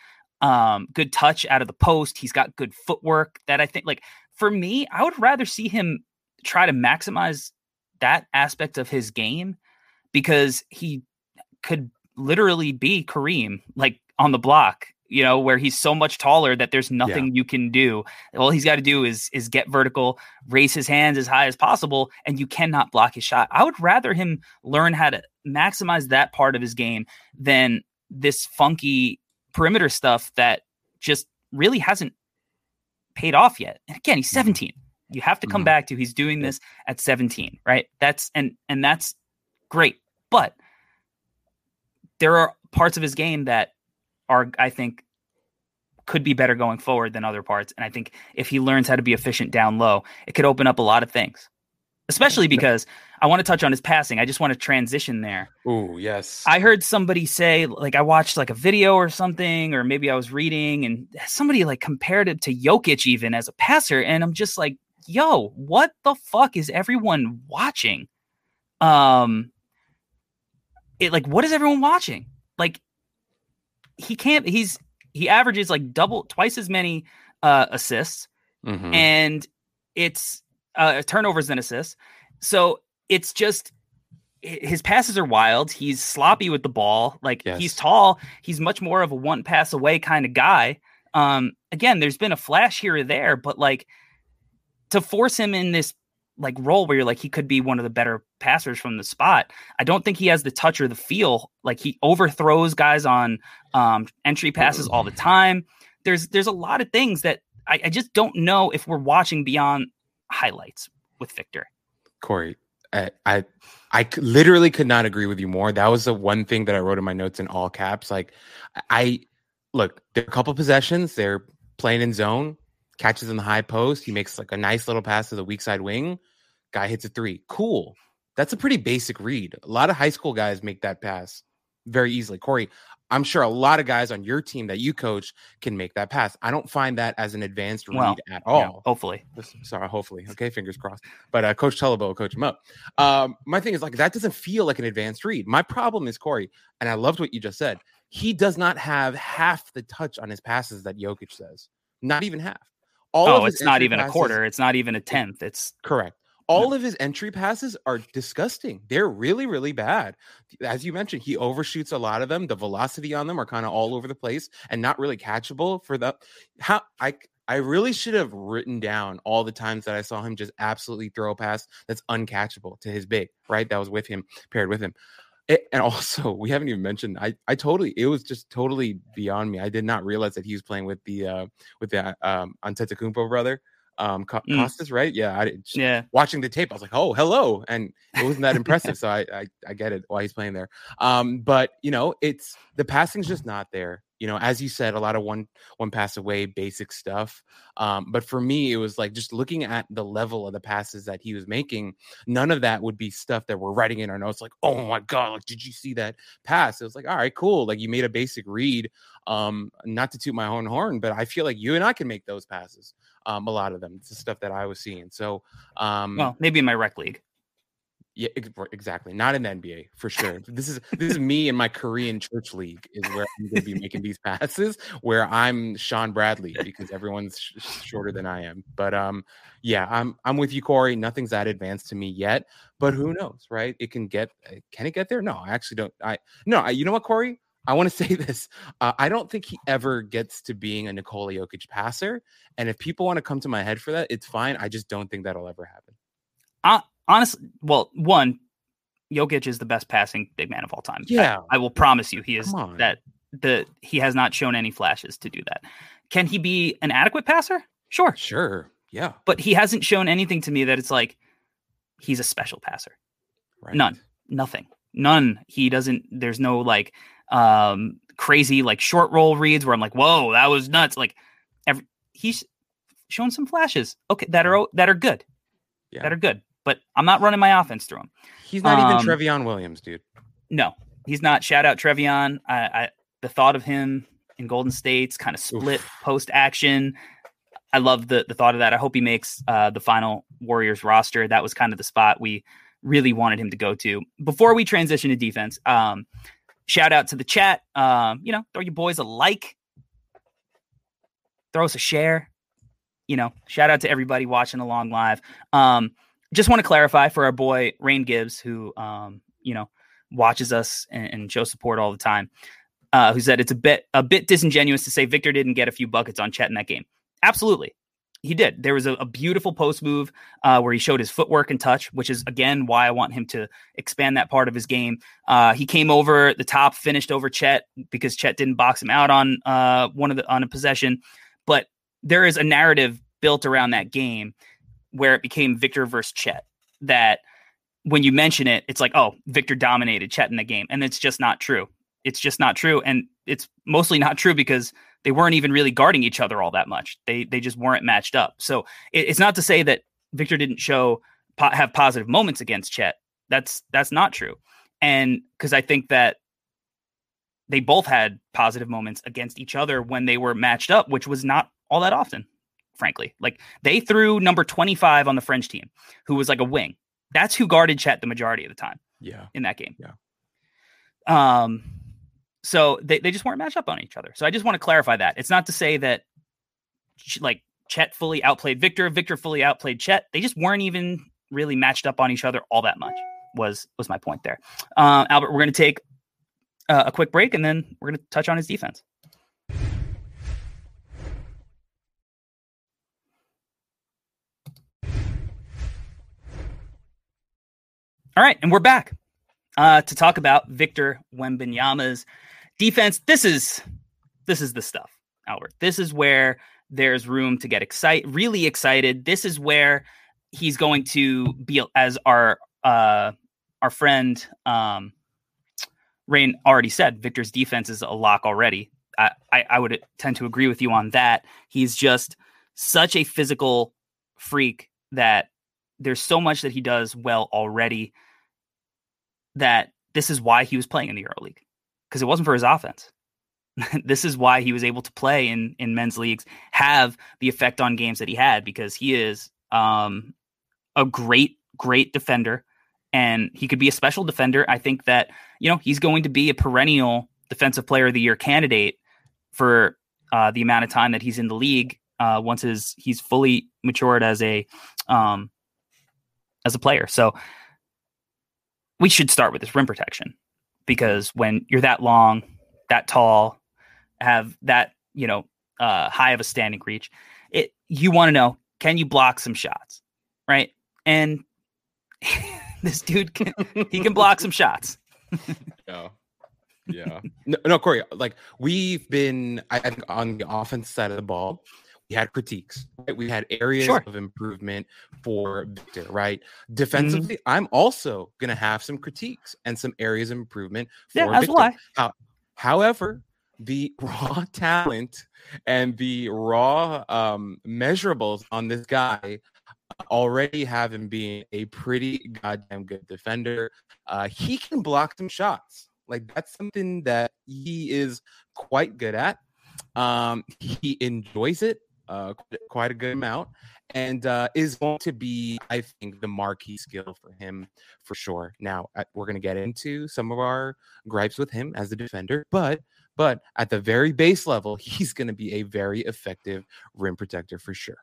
um good touch out of the post. He's got good footwork that I think like for me, I would rather see him try to maximize that aspect of his game because he could literally be Kareem like on the block you know, where he's so much taller that there's nothing you can do. All he's got to do is is get vertical, raise his hands as high as possible, and you cannot block his shot. I would rather him learn how to maximize that part of his game than this funky perimeter stuff that just really hasn't paid off yet. And again, he's Mm-hmm. 17. You have to come Mhm. back to he's doing this at 17, right? That's and and that's great. But there are parts of his game that are I think could be better going forward than other parts. And I think if he learns how to be efficient down low, it could open up a lot of things. Especially because I want to touch on his passing. I just want to transition there. Ooh, yes. I heard somebody say, like, I watched like a video or something, or maybe I was reading, and somebody like compared it to Jokic even as a passer, and I'm just like, yo, what the fuck is everyone watching? Um, it like, what is everyone watching? Like, he can't. He's he averages like double, twice as many uh assists, Mhm. and it's uh, turnovers than assists. So it's just his passes are wild. He's sloppy with the ball. Like he's tall. He's much more of a one pass away kind of guy. Um, again, there's been a flash here or there, but like to force him in this like role where you're like he could be one of the better passers from the spot. I don't think he has the touch or the feel. Like he overthrows guys on um, entry passes all the time. There's there's a lot of things that I, I just don't know if we're watching beyond highlights with Victor. Corey, I I literally could not agree with you more. That was the one thing that I wrote in my notes in all caps. Like, I look, there are a couple possessions. They're playing in zone, catches in the high post. He makes like a nice little pass to the weak side wing. Guy hits a three. Cool. That's a pretty basic read. A lot of high school guys make that pass very easily. Corey, I'm sure a lot of guys on your team that you coach can make that pass. I don't find that as an advanced read Well, at Yeah, all. hopefully. Sorry, hopefully. Okay, fingers crossed. But uh, Coach Tulaba will coach him up. Um, my thing is like that doesn't feel like an advanced read. My problem is Corey, and I loved what you just said. He does not have half the touch on his passes that Jokic says. Not even half. All oh, of it's not even a quarter. It's not even a tenth. It's Correct. All of his entry passes are disgusting. They're really, really bad. As you mentioned, he overshoots a lot of them. The velocity on them are kind of all over the place and not really catchable for the how I I really should have written down all the times that I saw him just absolutely throw a pass that's uncatchable to his big, right? That was with him, paired with him. It- and also, we haven't even mentioned. I, I totally, it was just totally beyond me. I did not realize that he was playing with the, uh, with the um, Antetokounmpo brother, um, Co- Mm. Kostas, right? Yeah, I yeah. watching the tape, I was like, "Oh, hello," and it wasn't that impressive. so I, I, I get it why he's playing there. Um, but you know, it's the passing's just not there. You know, as you said, a lot of one one pass away, basic stuff. Um, but for me, it was like just looking at the level of the passes that he was making. None of that would be stuff that we're writing in our notes. Like, oh my god, like did you see that pass? It was like, all right, cool. Like you made a basic read. Um, not to toot my own horn, but I feel like you and I can make those passes. Um, a lot of them. It's the stuff that I was seeing. So, um, Well, maybe in my rec league. yeah, exactly. Not in the NBA for sure. this is this is me in my Korean church league is where I'm going to be making these [LAUGHS] passes. Where I'm Shawn Bradley because everyone's sh- sh- shorter than I am. But um, yeah, I'm I'm with you, Corey. Nothing's that advanced to me yet, but who knows, right? It can get. uh, Can it get there? No, I actually don't. I no. I, you know what, Corey? I want to [LAUGHS] say this. Uh, I don't think he ever gets to being a Nikola Jokic passer. And if people want to come to my head for that, it's fine. I just don't think that'll ever happen. Honestly, well, one, Jokic is the best passing big man of all time. Yeah. I, will promise you, he is that the he has not shown any flashes to do that. Can he be an adequate passer? Sure, Sure. Yeah. but he hasn't shown anything to me that it's like he's a special passer. Right. None. Nothing. None. He doesn't. There's no like um crazy like short roll reads where I'm like, whoa, that was nuts. Like, every, he's shown some flashes. Okay, that are that are good. Yeah. That are good. But I'm not running my offense through him. He's not Um, even Trevion Williams, dude. No, he's not. Shout out Trevion. I, I the thought of him in Golden State's kind of split post action. I love the the thought of that. I hope he makes uh, the final Warriors roster. That was kind of the spot we really wanted him to go to. Before we transition to defense, um, shout out to the chat. Um, you know, throw your boys a like, throw us a share. You know, shout out to everybody watching along live. Um, just want to clarify for our boy Rain Gibbs, who um, you know watches us and, and shows support all the time. uh, who said it's a bit a bit disingenuous to say Victor didn't get a few buckets on Chet in that game. Absolutely, he did. There was a, a beautiful post move uh, where he showed his footwork and touch, which is again why I want him to expand that part of his game. Uh, he came over the top, finished over Chet because Chet didn't box him out on uh, one of the on a possession. But there is a narrative built around that game where it became Victor versus Chet. That when you mention it, it's like, oh, Victor dominated Chet in the game, and it's just not true. It's just not true, and it's mostly not true because they weren't even really guarding each other all that much. They they just weren't matched up. So it, it's not to say that Victor didn't show have positive moments against Chet. That's that's not true. And because I think that they both had positive moments against each other when they were matched up, which was not all that often, frankly. Like they threw number 25 on the French team, who was like a wing. That's who guarded Chet the majority of the time. Yeah. In that game. Yeah. Um so they, they just weren't matched up on each other. So I just want to clarify that. It's not to say that like Chet fully outplayed Victor, Victor fully outplayed Chet. They just weren't even really matched up on each other all that much. Was was my point there. Uh, Albert, we're going to take uh, a quick break and then we're going to touch on his defense. All right, and we're back uh, to talk about Victor Wembanyama's defense. This is this is the stuff, Albert. This is where there's room to get excited, really excited. This is where he's going to be as our uh, our friend um, Rain already said. Victor's defense is a lock already. I, I, I would tend to agree with you on that. He's just such a physical freak that there's so much that he does well already that this is why he was playing in the Euro League because it wasn't for his offense. [LAUGHS] this is why he was able to play in in men's leagues, have the effect on games that he had because he is um, a great great defender and he could be a special defender. I think that you know he's going to be a perennial defensive player of the year candidate for uh, the amount of time that he's in the league. Uh, once his he's fully matured as a um, as a player, so we should start with this rim protection because when you're that long, that tall, have that you know uh, high of a standing reach, it you want to know can you block some shots, right? And [LAUGHS] this dude can he can block some shots. yeah. Yeah. No, no, Corey, like we've been I think on the offense side of the ball, we had critiques. Right? We had areas sure. of improvement for Victor, right? Mm-hmm. Defensively, mm-hmm. I'm also gonna have some critiques and some areas of improvement for yeah, Victor. Why. How, however, the [LAUGHS] raw talent and the raw um, measurables on this guy already have him being a pretty goddamn good defender. Uh, he can block some shots. Like that's something that he is quite good at. Um, he enjoys it uh, quite a good amount and uh, is going to be, I think, the marquee skill for him for sure. Now we're going to get into some of our gripes with him as a defender, but but at the very base level, [LAUGHS] he's going to be a very effective rim protector for sure.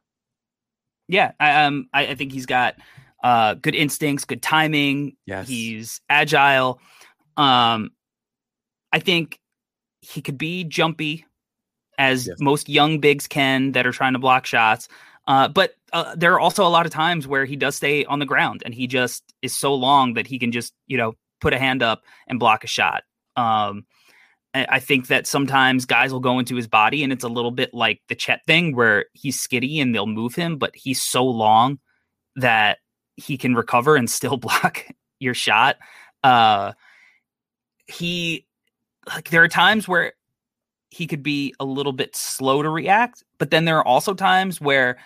Yeah, I, um, I, I think he's got uh, good instincts, good timing. Yes, he's agile. Um, I think he could be jumpy as yes. most young bigs can that are trying to block shots. Uh, but uh, there are also a lot of times where he does stay on the ground and he just is so long that he can just, you know, put a hand up and block a shot. Um, I think that sometimes guys will go into his body and it's a little bit like the Chet thing where he's skitty and they'll move him, but he's so long that he can recover and still [LAUGHS] block your shot. Uh, he like there are times where he could be a little bit slow to react, but then there are also times where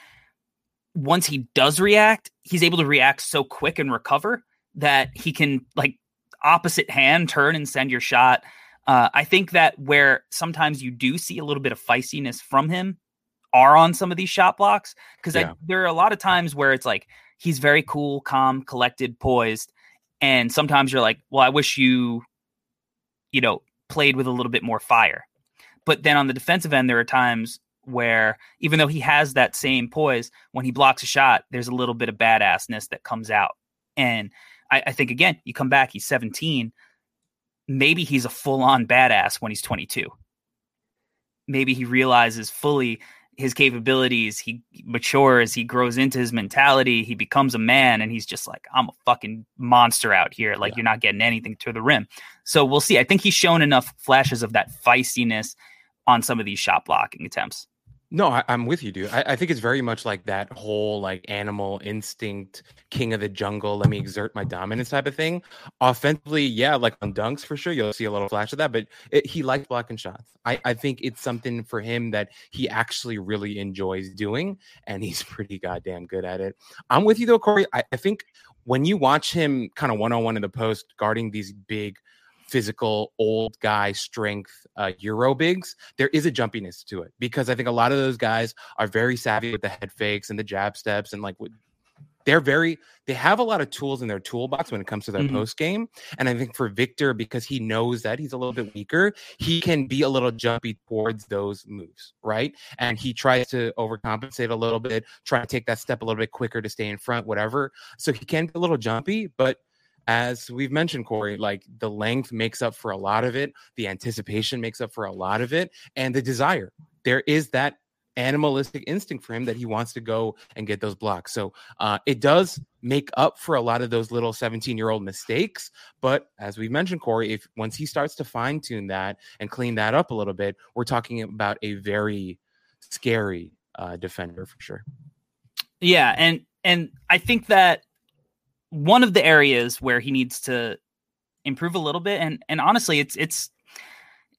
once he does react, he's able to react so quick and recover that he can like opposite hand turn and send your shot. Uh, I think that where sometimes you do see a little bit of feistiness from him are on some of these shot blocks because yeah. there are a lot of times where it's like he's very cool, calm, collected, poised, and sometimes you're like, well, I wish you, you know, played with a little bit more fire. But then on the defensive end, there are times where even though he has that same poise, when he blocks a shot, there's a little bit of badassness that comes out. And I, I think again, you come back, he's 17. maybe he's a full on badass when he's 22. Maybe he realizes fully his capabilities. He matures, he grows into his mentality, he becomes a man, and he's just like, I'm a fucking monster out here. Like, yeah. you're not getting anything to the rim. So we'll see. I think he's shown enough flashes of that feistiness on some of these shot blocking attempts. No, I, am with you, dude. I, I, think it's very much like that whole like animal instinct, king of the jungle, let me exert my dominance type of thing. Offensively, yeah, like on dunks for sure, you'll see a little flash of that, but it, he likes blocking shots. I, I think it's something for him that he actually really enjoys doing, and he's [LAUGHS] pretty goddamn good at it. I'm with you though, Corey. I, I think when you watch him kind of one on one in the post guarding these big physical old guy strength uh, Euro bigs, there is a jumpiness to it because I think a lot of those guys are very savvy with the head fakes and the jab steps and like they're very they have a lot of tools in their toolbox when it comes to their mm-hmm. post game and i think for victor because he knows that he's a little bit weaker he can be a little jumpy towards those moves right and he tries to overcompensate a little bit try to take that step a little bit quicker to stay in front whatever so he can be a little jumpy but as we've mentioned, Corey, like the length makes up for a lot of it, the anticipation makes up for a lot of it, and the desire. There is that animalistic instinct for him that he wants to go and get those blocks. So uh, it does make up for a lot of those little 17 year old mistakes. But as we've mentioned, Corey, if once he starts to fine tune that and clean that up a little bit, we're talking about a very scary uh, defender for sure. Yeah, and and I think that one of the areas where he needs to improve a little bit and and honestly it's it's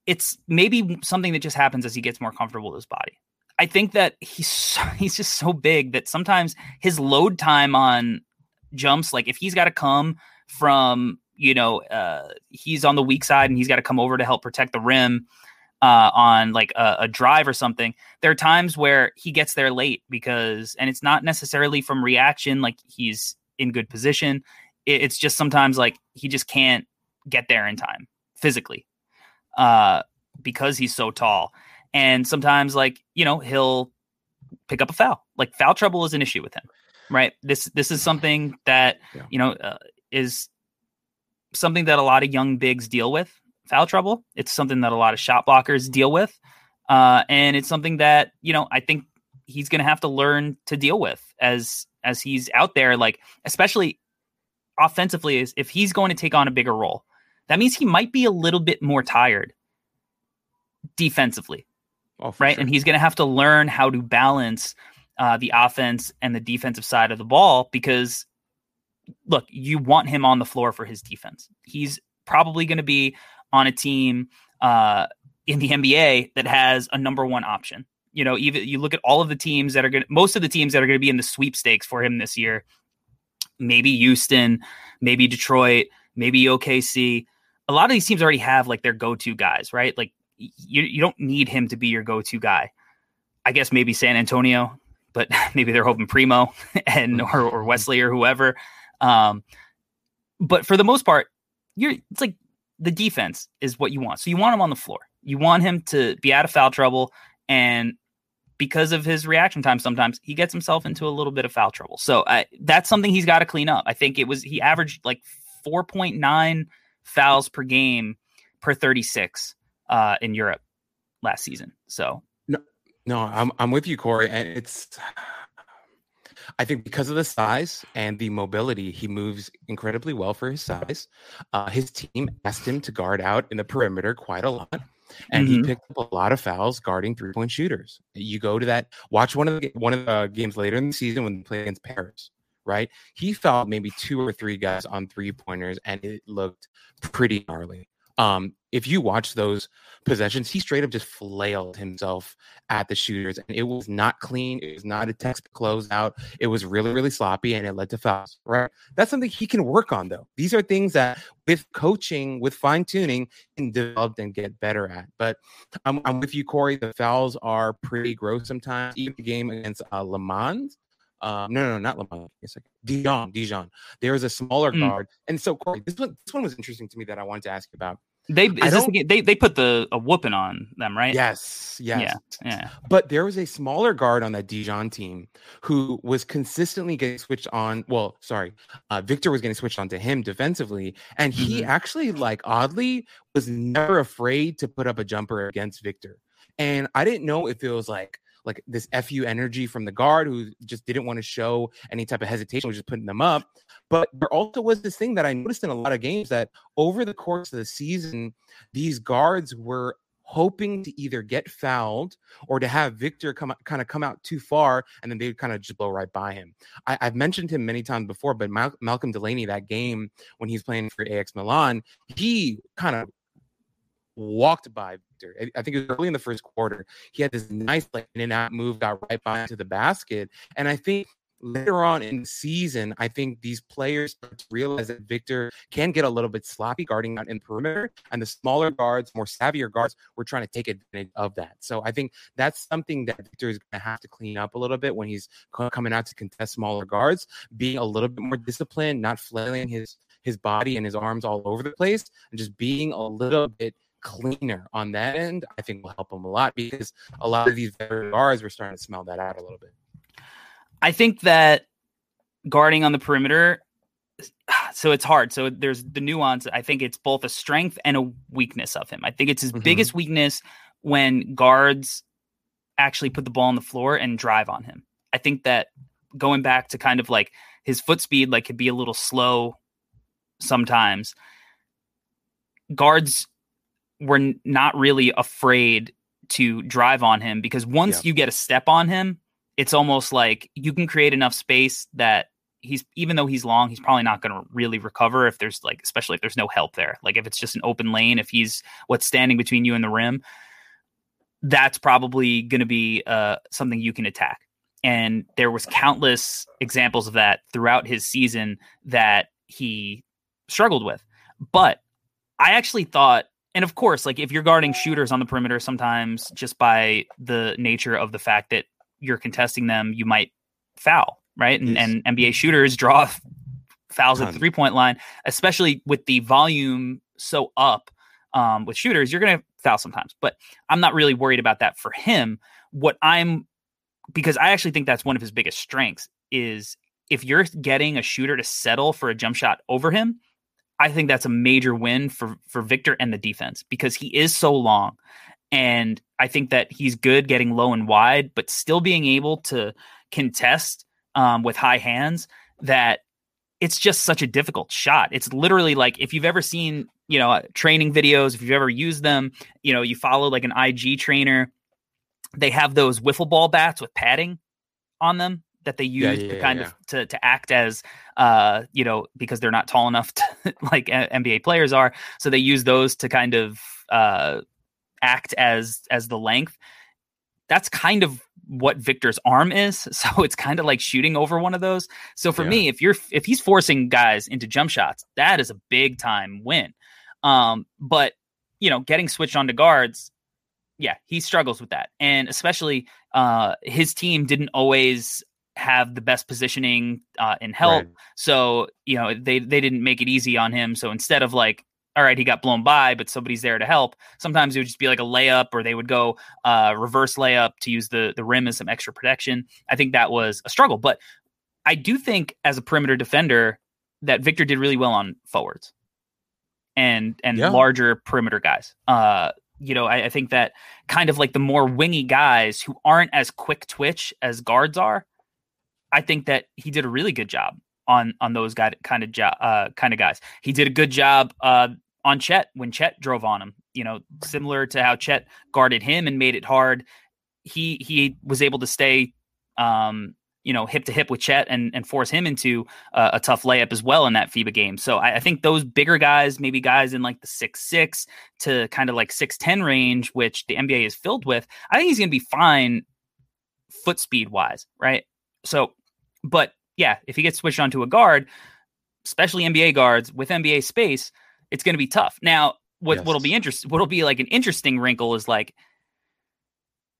it's maybe something that just happens as he gets more comfortable with his body. I think that he's so, [LAUGHS] he's just so big that sometimes his load time on jumps like if he's got to come from you know uh, he's on the weak side and he's got to come over to help protect the rim uh, on like a, a, drive or something there are times where he gets there late because and it's not necessarily from reaction like he's in good position. it's just sometimes like he just can't get there in time physically uh, because he's so tall. And sometimes, like you know, he'll pick up a foul. Like foul trouble is an issue with him, right? This this is something that yeah. you know uh, is something that a lot of young bigs deal with. Foul trouble. It's something that a lot of shot blockers deal with, uh, and it's something that you know I think he's going to have to learn to deal with as as he's out there, like especially offensively, is if he's going to take on a bigger role, that means he might be a little bit more tired defensively. Oh, right. Sure. And he's going to have to learn how to balance uh, the offense and the defensive side of the ball because, look, you want him on the floor for his defense. He's probably going to be on a team uh, in the NBA that has a number one option you know, even you look at all of the teams that are going to, most of the teams that are going to be in the sweepstakes for him this year, maybe Houston, maybe Detroit, maybe OKC. A lot of these teams already have like their go to guys, right? Like you, you don't need him to be your go to guy. I guess maybe San Antonio, but [LAUGHS] maybe they're hoping Primo [LAUGHS] and or, or Wesley or whoever. Um, but for the most part, you're it's like the defense is what you want. So you want him on the floor. You want him to be out of foul trouble and because of his reaction time sometimes he gets himself into a little bit of foul trouble. So that's something he's got to clean up. I think it was he averaged like 4.9 fouls per game per 36 uh, in europe last season. So no no i'm, I'm with you corey and it's I think because of the size and the mobility, he moves incredibly well for his size. Uh, his team asked him to guard out in the perimeter quite a lot and mm-hmm. he picked up a lot of fouls guarding three point shooters. You go to that, watch one of the one of the games later in the season when they play against Paris, right? He fouled maybe two or three guys on three pointers, and it looked pretty gnarly. Um, if you watch those possessions, he straight up just flailed himself at the shooters, and it was not clean. It was not a text closeout. It was really, really sloppy, and it led to fouls. Right? That's something he can work on, though. These are things that, with coaching, with fine tuning, can develop and get better at. But I'm, I'm, with you, Corey. The fouls are pretty gross sometimes. Even the game against uh, Le Mans. Um, no, no, not Le Mans. Dijon, Dijon. There is a smaller mm. guard, and so Corey, this one, this one was interesting to me that I wanted to ask you about. They I is this don't- the they they put the a whooping on them, right? Yes, yes. Yeah, yeah. But there was a smaller guard on that Dijon team who was consistently getting switched on. Well, sorry, uh, Victor was getting switched on to him defensively, and he Mhm. actually, like, oddly, was never afraid to put up a jumper against Victor. And I didn't know if it was like like this fu energy from the guard who just didn't want to show any type of hesitation, was just putting them up. But there also was this thing that I noticed in a lot of games that over the course of the season, these guards were hoping to either get fouled or to have Victor come kind of come out too far and then they would kind of just blow right by him. I, I've mentioned him many times before, but Mal- Malcolm Delaney, that game when he's playing for AX Milan, he kind of walked by Victor. I- think it was early in the first quarter. He had this nice like in and out move, got right by into the basket. And I think later on in the season, I think these players realize that Victor can get a little bit sloppy guarding out in perimeter, and the smaller guards, more savvier guards, were trying to take advantage of that. So I think that's something that Victor is going to have to clean up a little bit when he's coming out to contest smaller guards, being a little bit more disciplined, not flailing his his body and his arms all over the place, and just being a little bit cleaner on that end. I think will help him a lot because a lot of these veteran guards were starting to smell that out a little bit. I think that guarding on the perimeter, [SIGHS] so it's hard. So there's the nuance. I think it's both a strength and a weakness of him. I think it's his Mhm. biggest weakness when guards actually put the ball on the floor and drive on him. I think that going back to kind of like his foot speed, like could be a little slow sometimes. Guards were not really afraid to drive on him because once Yeah. you get a step on him, it's almost like you can create enough space that he's even though he's long, he's probably not going to really recover if there's like especially if there's no help there. Like if it's just an open lane, if he's what's standing between you and the rim, that's probably going to be uh, something you can attack. And there was countless examples of that throughout his season that he struggled with. But I actually thought, and of course, like if you're guarding shooters on the perimeter, sometimes just by the nature of the fact that you're contesting them, you might foul, right? And, Yes. and NBA shooters [LAUGHS] draw fouls at the three point line, especially with the volume so up um, with shooters, you're going to foul sometimes. But I'm not really worried about that for him. What I'm, because I actually think that's one of his biggest strengths is if you're getting a shooter to settle for a jump shot over him, I think that's a major win for for Victor and the defense because he is so long. And I think that he's good getting low and wide, but still being able to contest um, with high hands that it's just such a difficult shot. It's literally like if you've ever seen, you know, uh, training videos, if you've ever used them, you know, you follow like an IG trainer, they have those wiffle ball bats with padding on them that they use Yeah, to kind yeah. of to to act as uh you know because they're not tall enough [LAUGHS] to, like NBA players are so they use those to kind of uh act as as the length that's kind of what Victor's arm is [LAUGHS] so it's kind of like shooting over one of those so for Yeah. me if you're if he's forcing guys into jump shots that is a big time win um but you know getting switched onto guards yeah he struggles with that and especially uh his team didn't always have the best positioning uh, in help Right. so you know they they didn't make it easy on him. So instead of like, all right, he got blown by, but somebody's there to help. Sometimes it would just be like a layup, or they would go uh, reverse layup to use the the rim as some extra protection. I think that was a struggle, but I do think as a perimeter defender that Victor did really well on forwards and and Yeah. larger perimeter guys. Uh, you know, I, I think that kind of like the more wingy guys who aren't as quick twitch as guards are. I think that he did a really good job on on those guy kind of jo- uh, kind of guys. He did a good job uh, on Chet when Chet drove on him. You know, similar to how Chet guarded him and made it hard. He he was able to stay, um, you know, hip to hip with Chet and and force him into uh, a tough layup as well in that FIBA game. So I, I think those bigger guys, maybe guys in like the six six to kind of like six ten range, which the NBA is filled with, I think he's going to be fine foot speed wise, right? So, but yeah, if he gets switched onto a guard, especially NBA guards with NBA space, it's going to be tough. Now, what Yes. what'll be interesting, what'll be like an interesting wrinkle is like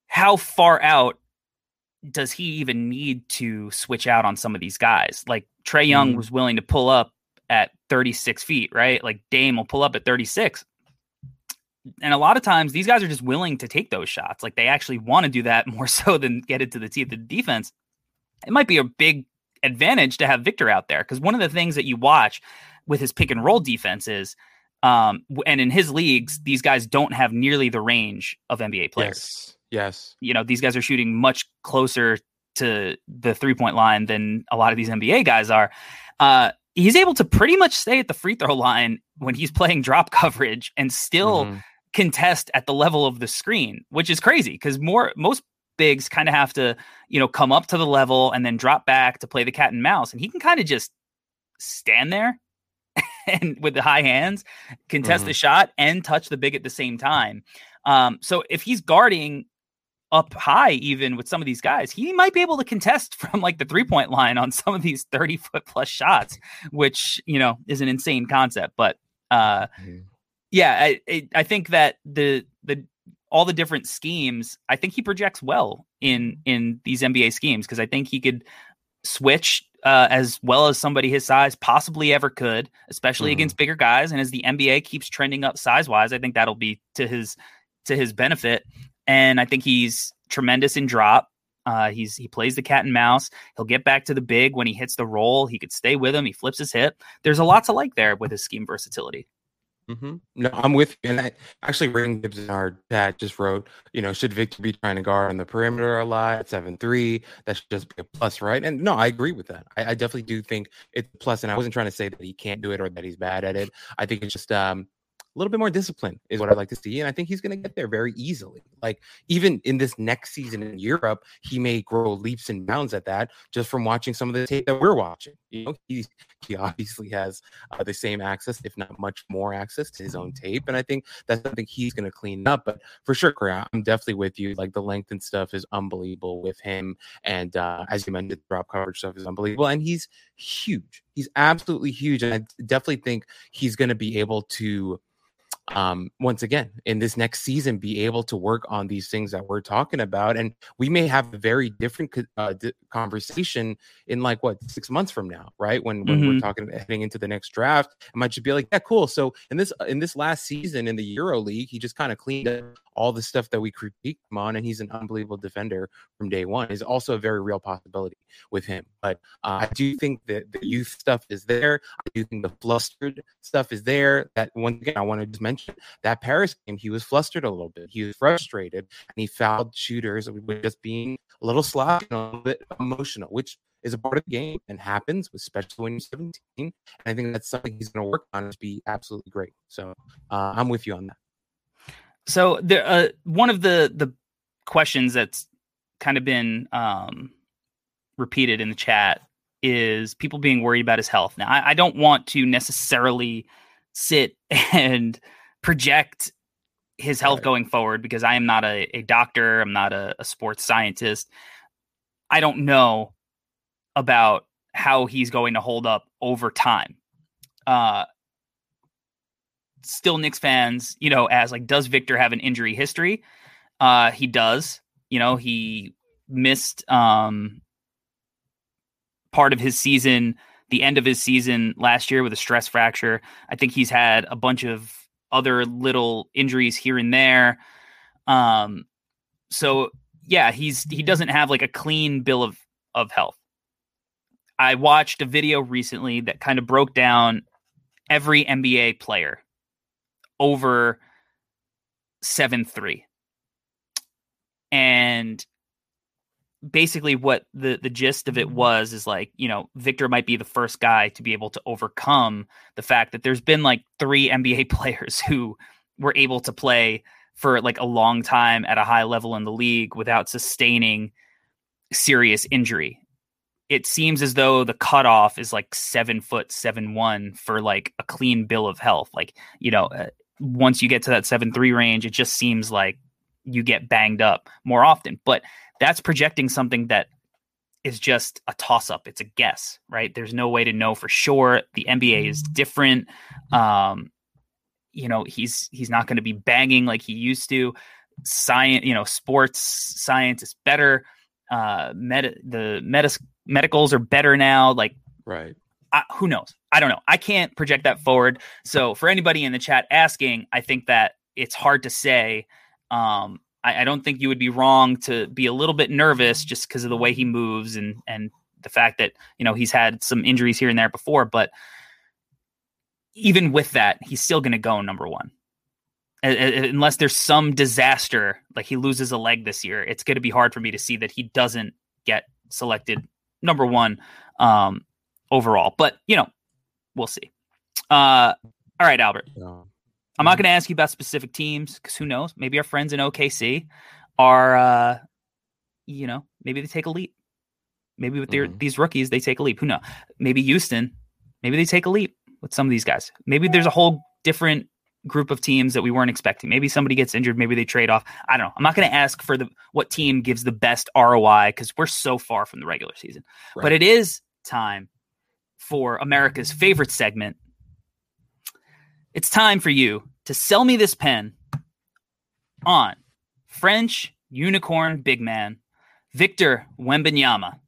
how far out does he even need to switch out on some of these guys? Like Trae Young Mm. was willing to pull up at 36 feet, right? Like Dame will pull up at 36. and a lot of times these guys are just willing to take those shots. Like they actually want to do that [LAUGHS] more so than get it to the teeth of the defense. It might be a big advantage to have Victor out there because one of the things that you watch with his pick and roll defense is, um, and in his leagues, these guys don't have nearly the range of NBA players. Yes. Yes. You know, these guys are shooting much closer to the three point line than a lot of these NBA guys are. Uh, he's able to pretty much stay at the free throw line when he's [LAUGHS] playing drop coverage and still mm-hmm. contest at the level of the screen, which is crazy because more most bigs kind of have to, you know, come up to the level and then drop back to play the cat and mouse. And he can kind of just stand there [LAUGHS] and with the high hands, contest mm-hmm. the shot and touch the big at the same time. Um, so if he's guarding up high, even with some of these guys, he might be able to contest [LAUGHS] from like the three point line on some of these 30 foot plus shots, which, you know, is an insane concept. But uh, mm-hmm. yeah, I, I think that the, the, all the different schemes, I think he projects well in in these NBA schemes because I think he could switch uh, as well as somebody his size possibly ever could, especially mm-hmm. against bigger guys. And as the NBA keeps trending up size wise, I think that'll be to his to his benefit. And I think he's tremendous in drop. Uh, he's he plays the cat and mouse. He'll get back to the big when he hits the roll. He could stay with him. He flips his hip. There's a lot to like there with his scheme versatility. Mm-hmm. No, I'm with you. And I actually, Ring Gibbs in our chat just wrote, you know, should Victor be trying to guard on the perimeter a lot at 7 3? That should just be a plus, right? And no, I agree with that. I, I definitely do think it's plus. And I wasn't trying to say that he can't do it or that he's bad at it. I think it's just, um, a little bit more discipline is what I'd like to see. And I think he's going to get there very easily. Like, even in this next season in Europe, he may grow leaps and bounds at that just from watching some of the tape that we're watching. You know, he, he obviously has uh, the same access, if not much more access to his own tape. And I think that's something he's going to clean up. But for sure, Corey, I'm definitely with you. Like, the length and stuff is unbelievable with him. And uh, as you mentioned, the drop coverage stuff is unbelievable. And he's huge. He's absolutely huge. And I definitely think he's going to be able to um, once again in this next season be able to work on these things that we're talking about and we may have a very different uh, conversation in like what six months from now right when, when mm-hmm. we're talking heading into the next draft it might just be like yeah cool so in this in this last season in the euro league he just kind of cleaned up all the stuff that we critique him on, and he's an unbelievable defender from day one. Is also a very real possibility with him. But uh, I do think that the youth stuff is there. I do think the flustered stuff is there. That once again, I want to just mention that Paris game, he was flustered a little bit. He was frustrated, and he fouled shooters with just being a little sloppy and a little bit emotional, which is a part of the game and happens, especially when you're 17. And I think that's something he's going to work on to be absolutely great. So uh, I'm with you on that. So there, uh, one of the the questions that's kind of been um, repeated in the chat is people being worried about his health. Now, I, I don't want to necessarily sit [LAUGHS] and project his health right. going forward because I am not a, a doctor. I'm not a, a sports scientist. I don't know about how he's going to hold up over time. Uh, still Knicks fans, you know, as like, does Victor have an injury history? Uh, he does. You know, he missed um, part of his season, the end of his season last year with a stress fracture. I think he's had a bunch of other little injuries here and there. Um, so yeah, he's he doesn't have like a clean bill of of health. I watched a video recently that kind of broke down every NBA player over 7 3. And basically what the the gist of it mm-hmm. was is like you know Victor might be the first guy to be able to overcome the fact that there's been like three NBA [LAUGHS] players who were able to play for like a long time at a high level in the league without sustaining serious injury. It seems as though the cutoff is like seven foot seven one for like a clean bill of health. Like you know, uh, once you get to that 7 3 range, it just seems like you get banged up more often. But that's projecting something that is just a toss up. It's a guess, right? There's no way to know for sure. The NBA is different. Um, you know, he's he's not going to be banging like he used to. Science, you know, sports science is better. Uh, med- the med- medicals are better now. Like, right. I, who knows? I don't know. I can't project that forward. So for anybody in the chat asking, I think that it's hard to say. Um, I, I, don't think you would be wrong to be a little bit nervous just because of the way he moves and and the fact that you know he's had some injuries here and there before. But even with that, he's still going to go number one. Unless there's some disaster, like he loses a leg this year, it's going to be hard for me to see that he doesn't get selected number one um, overall. But you know, we'll see. Uh, all right, Albert. I'm not going to ask you about specific teams because who knows? Maybe our friends in OKC are, uh, you know, maybe they take a leap. Maybe with their, mm-hmm. these rookies, they take a leap. Who knows? Maybe Houston, maybe they take a leap with some of these guys. Maybe there's a whole different group of teams that we weren't expecting. Maybe somebody gets injured. Maybe they trade off. I don't know. I'm not going to ask for the what team gives the best ROI because we're so far from the regular season. Right. But it is time for America's favorite segment. It's time for you to sell me this pen on French unicorn big man Victor Wembanyama.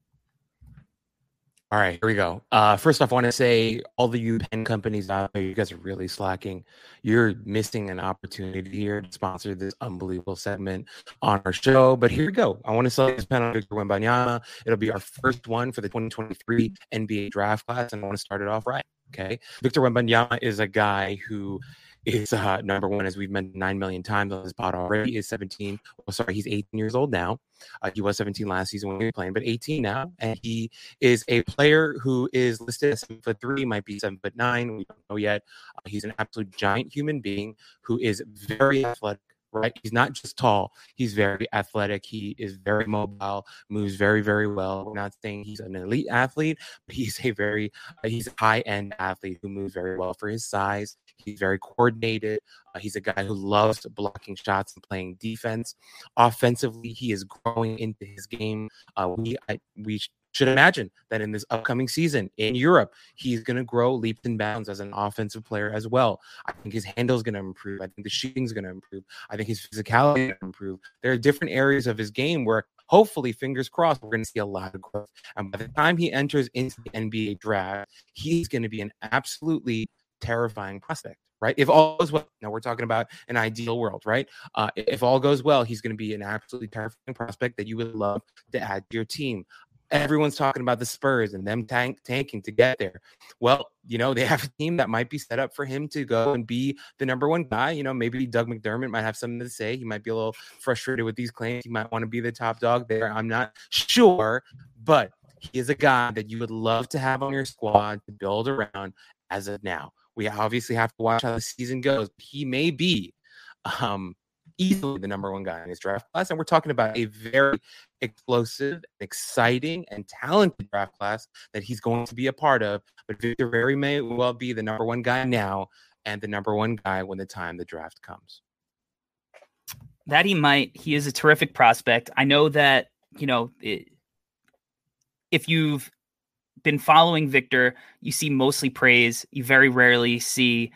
All right, here we go. Uh, first off, I want to say all the you pen companies out there, you guys are really slacking. You're missing an opportunity here to sponsor this unbelievable segment on our show. But here we go. I want to sell this pen on Victor Wembanyama. It'll be our first one for the 2023 NBA draft class, and I want to start it off right. Okay, Victor Wembanyama is a guy who is uh, number one, as we've mentioned nine million times on this pod already, is 17. Well, sorry, he's 18 years old now. Uh, he was 17 last season when we were playing, but 18 now. And he is a player who is listed as seven foot three, might be seven foot nine. We don't know yet. Uh, he's an absolute giant human being who is very athletic, right? He's not just tall, he's very athletic. He is very mobile, moves very, very well. We're not saying he's an elite athlete, but he's a very uh, he's a high end athlete who moves very well for his size. He's very coordinated. Uh, he's a guy who loves blocking shots and playing defense. Offensively, he is growing into his game. Uh, we I, we should imagine that in this upcoming season in Europe, he's going to grow leaps and bounds as an offensive player as well. I think his handle is going to improve. I think the shooting is going to improve. I think his physicality is improve. There are different areas of his game where hopefully, fingers crossed, we're going to see a lot of growth. And by the time he enters into the NBA draft, he's going to be an absolutely terrifying prospect right? If all goes well, now we're talking about an ideal world, right? Uh, if all goes well, he's going to be an absolutely terrifying prospect that you would love to add to your team everyone's talking about the Spurs and them tank, tanking to get there. Well, you know, they have a team that might be set up for him to go and be the number one guy. You know, maybe Doug McDermott might have something to say. He might be a little frustrated with these claims. He might want to be the top dog there. I'm not sure, but he is a guy that you would love to have on your squad to build around as of now. We obviously have to watch how the season goes. He may be um, easily the number one guy in his draft class. And we're talking about a very explosive, exciting, and talented draft class that he's going to be a part of. But Victor very may well be the number one guy now and the number one guy when the time the draft comes. That he might. He is a terrific prospect. I know that, you know, it, if you've been following Victor, you see mostly praise. You very rarely see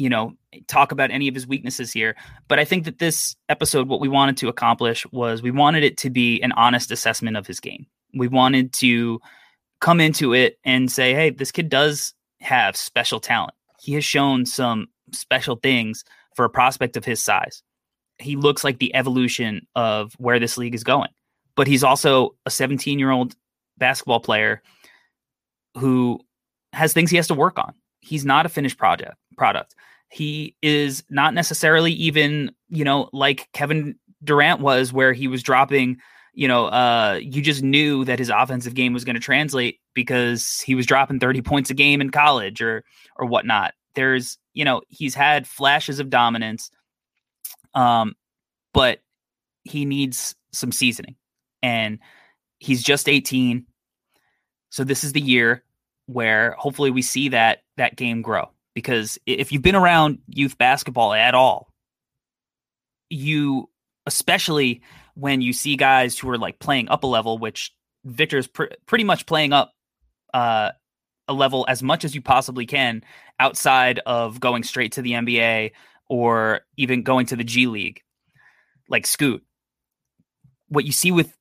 you know, talk about any of his weaknesses here. But I think that this episode, what we wanted to accomplish was we wanted it to be an honest assessment of his game. We wanted to come into it and say, hey, this kid does have special talent. He has shown some special things for a prospect of his size. He looks like the evolution of where this league is going. But he's also a 17 year old basketball player who has things he has to work on. He's not a finished project product. He is not necessarily even, you know, like Kevin Durant was, where he was dropping, you know, uh, you just knew that his offensive game was going to translate because he was dropping 30 points a game in college or or whatnot. There's, you know, he's had flashes of dominance, um, but he needs some seasoning. And he's just 18. So this is the year where hopefully we see that that game grow because if you've been around youth basketball at all, you especially when you see guys who are like playing up a level, which Victor's pr- pretty much playing up uh, a level as much as you possibly can outside of going straight to the NBA or even going to the G League, like Scoot. What you see with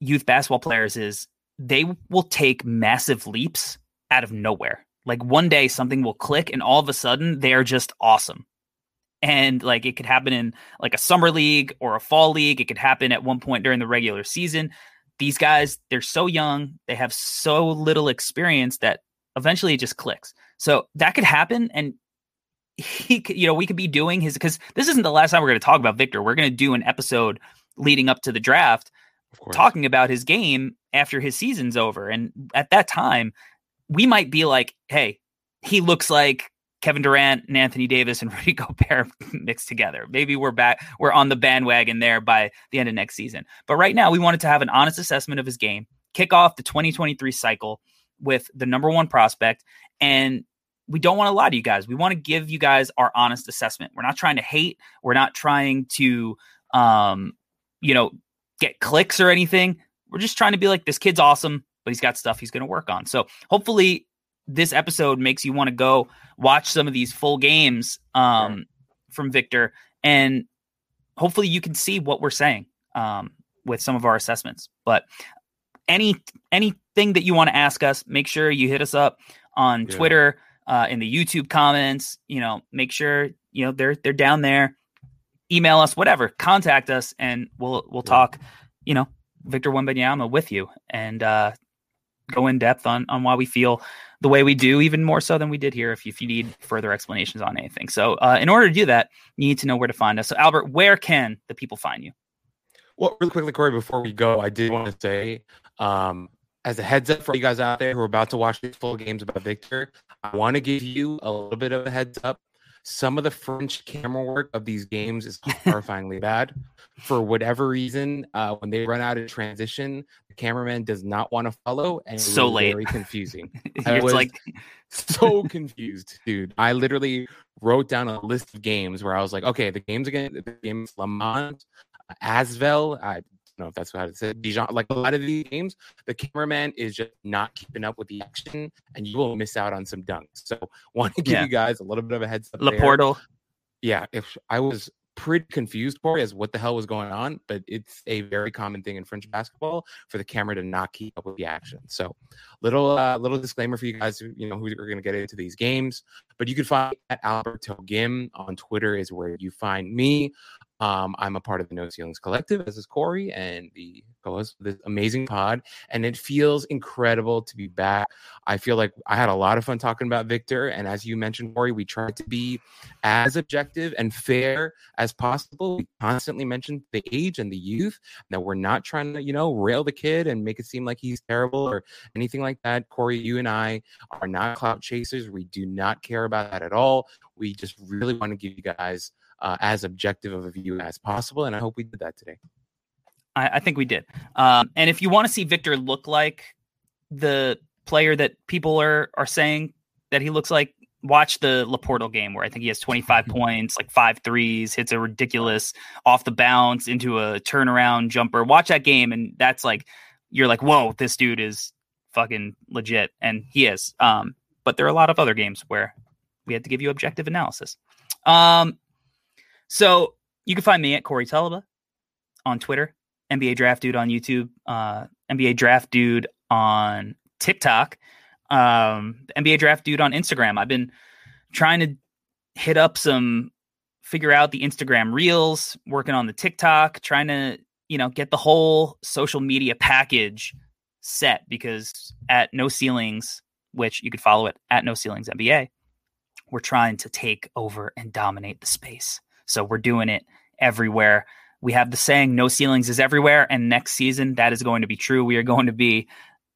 youth basketball players is they will take massive leaps out of nowhere. Like one day something will click and all of a sudden they are just awesome. and like it could happen in like a summer league or a fall league. It could happen at one point during the regular season. These guys, they're so young, they have so little experience that eventually it just clicks. So that could happen, and he, could, you know, we could be doing his because this isn't the last time we're going to talk about Victor. We're going to do an episode leading up to the draft, talking about his game after his season's over, and at that time, we might be like, hey, he looks like Kevin Durant and Anthony Davis and [LAUGHS] Rudy Gobert mixed together. Maybe we're back, we're on the bandwagon there by the end of next season. But right now, we wanted to have an honest assessment of his game, kick off the 2023 cycle with the number one prospect. And we don't want to lie to you guys. We want to give you guys our honest assessment. We're not trying to hate. We're not trying to, um, you know, get clicks or anything. We're just trying to be like, this kid's awesome, but he's got stuff he's going to work on. So hopefully this episode makes you want to go watch some of these full games um, right. from Victor, and hopefully you can see what we're saying um, with some of our assessments. But any anything that you want to ask us, make sure you hit us up on yeah. Twitter, uh, in the YouTube comments. You know, make sure you know they're they're down there. Email us, whatever, contact us, and we'll we'll talk. You know, Victor Wembanyama with you, and uh, go in depth on on why we feel the way we do, even more so than we did here. If you, if you need further explanations on anything, so uh, in order to do that, you need to know where to find us. So, Albert, where can the people find you? Well, really quickly, Corey, before we go, I did want to say, um, as a heads up for you guys out there who are about to watch these full games about Victor, I want to give you a little bit of a heads up. Some of the French camera work of these games is [LAUGHS] horrifyingly bad. For whatever reason, uh, when they run out of transition, the cameraman does not want to follow, and so late, very confusing. [LAUGHS] I was like so confused, dude. I literally wrote down a list of games where I was like, okay, the games again, the games Le Mans, Asvel. I know if that's how to say Dijon. Like a lot of these games, the cameraman is just not keeping up with the action, and you will miss out on some dunks. So, [LAUGHS] want to give yeah. you guys a little bit of a heads up. Le Portel. Yeah, if I was pretty confused, Corey, as what the hell was going on, but it's a very common thing in French basketball for the camera to not keep up with the action. So, little uh, little disclaimer for you guys, who, you know, who are going to get into these games. But you can find at Alberto Gim on Twitter is where you find me. Um, I'm a part of the No Ceilings Collective, as is Corey, and the co-host of this amazing pod. And it feels incredible to be back. I feel like I had a lot of fun talking about Victor. And as you mentioned, Corey, we tried to be as objective and fair as possible. We constantly mentioned the age and the youth, that we're not trying to, you know, rail the kid and make it seem like he's terrible or anything like that. Corey, you and I are not clout chasers. We do not care about that at all. We just really want to give you guys uh, as objective of a view as possible. And I hope we did that today. I, I think we did. Um, and if you want to see Victor look like the player that people are are saying that he looks like, watch the Le Portel game where I think he has 25 [LAUGHS] points, like five threes, hits a ridiculous off the bounce into a turnaround jumper. Watch that game, and that's like you're like, whoa, this dude is fucking legit, and he is. Um, but there are a lot of other games where we had to give you objective analysis. Um, so you can find me at Corey Tulaba on Twitter, NBA Draft Dude on YouTube, uh, NBA Draft Dude on TikTok, um, NBA Draft Dude on Instagram. I've been trying to hit up some, figure out the Instagram Reels, working on the TikTok, trying to you know get the whole social media package set because at No Ceilings, which you could follow it at No Ceilings NBA, we're trying to take over and dominate the space. So we're doing it everywhere. We have the saying, no ceilings is everywhere. And next season, that is going to be true. We are going to be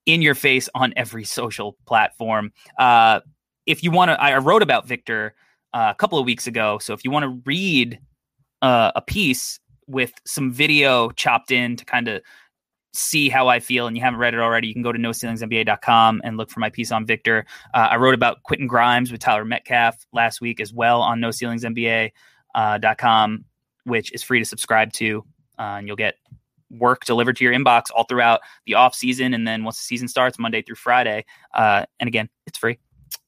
in your face on every social platform. Uh, if you want to, I wrote about Victor uh, a couple of weeks ago. So if you want to read uh, a piece with some video chopped in to kind of see how I feel and you haven't read it already, you can go to noceilingsnba.com and look for my piece on Victor. Uh, I wrote about Quentin Grimes with Tyler Metcalf last week as well on No Ceilings NBA uh, .com, which is free to subscribe to, uh, and you'll get work delivered to your inbox all throughout the off season, and then once the season starts, Monday through Friday. Uh, and again, it's free.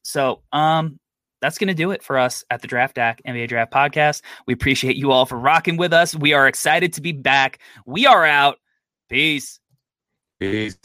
So, um, that's going to do it for us at the Draft Deck NBA Draft Podcast. We appreciate you all for rocking with us. We are excited to be back. We are out. Peace. Peace.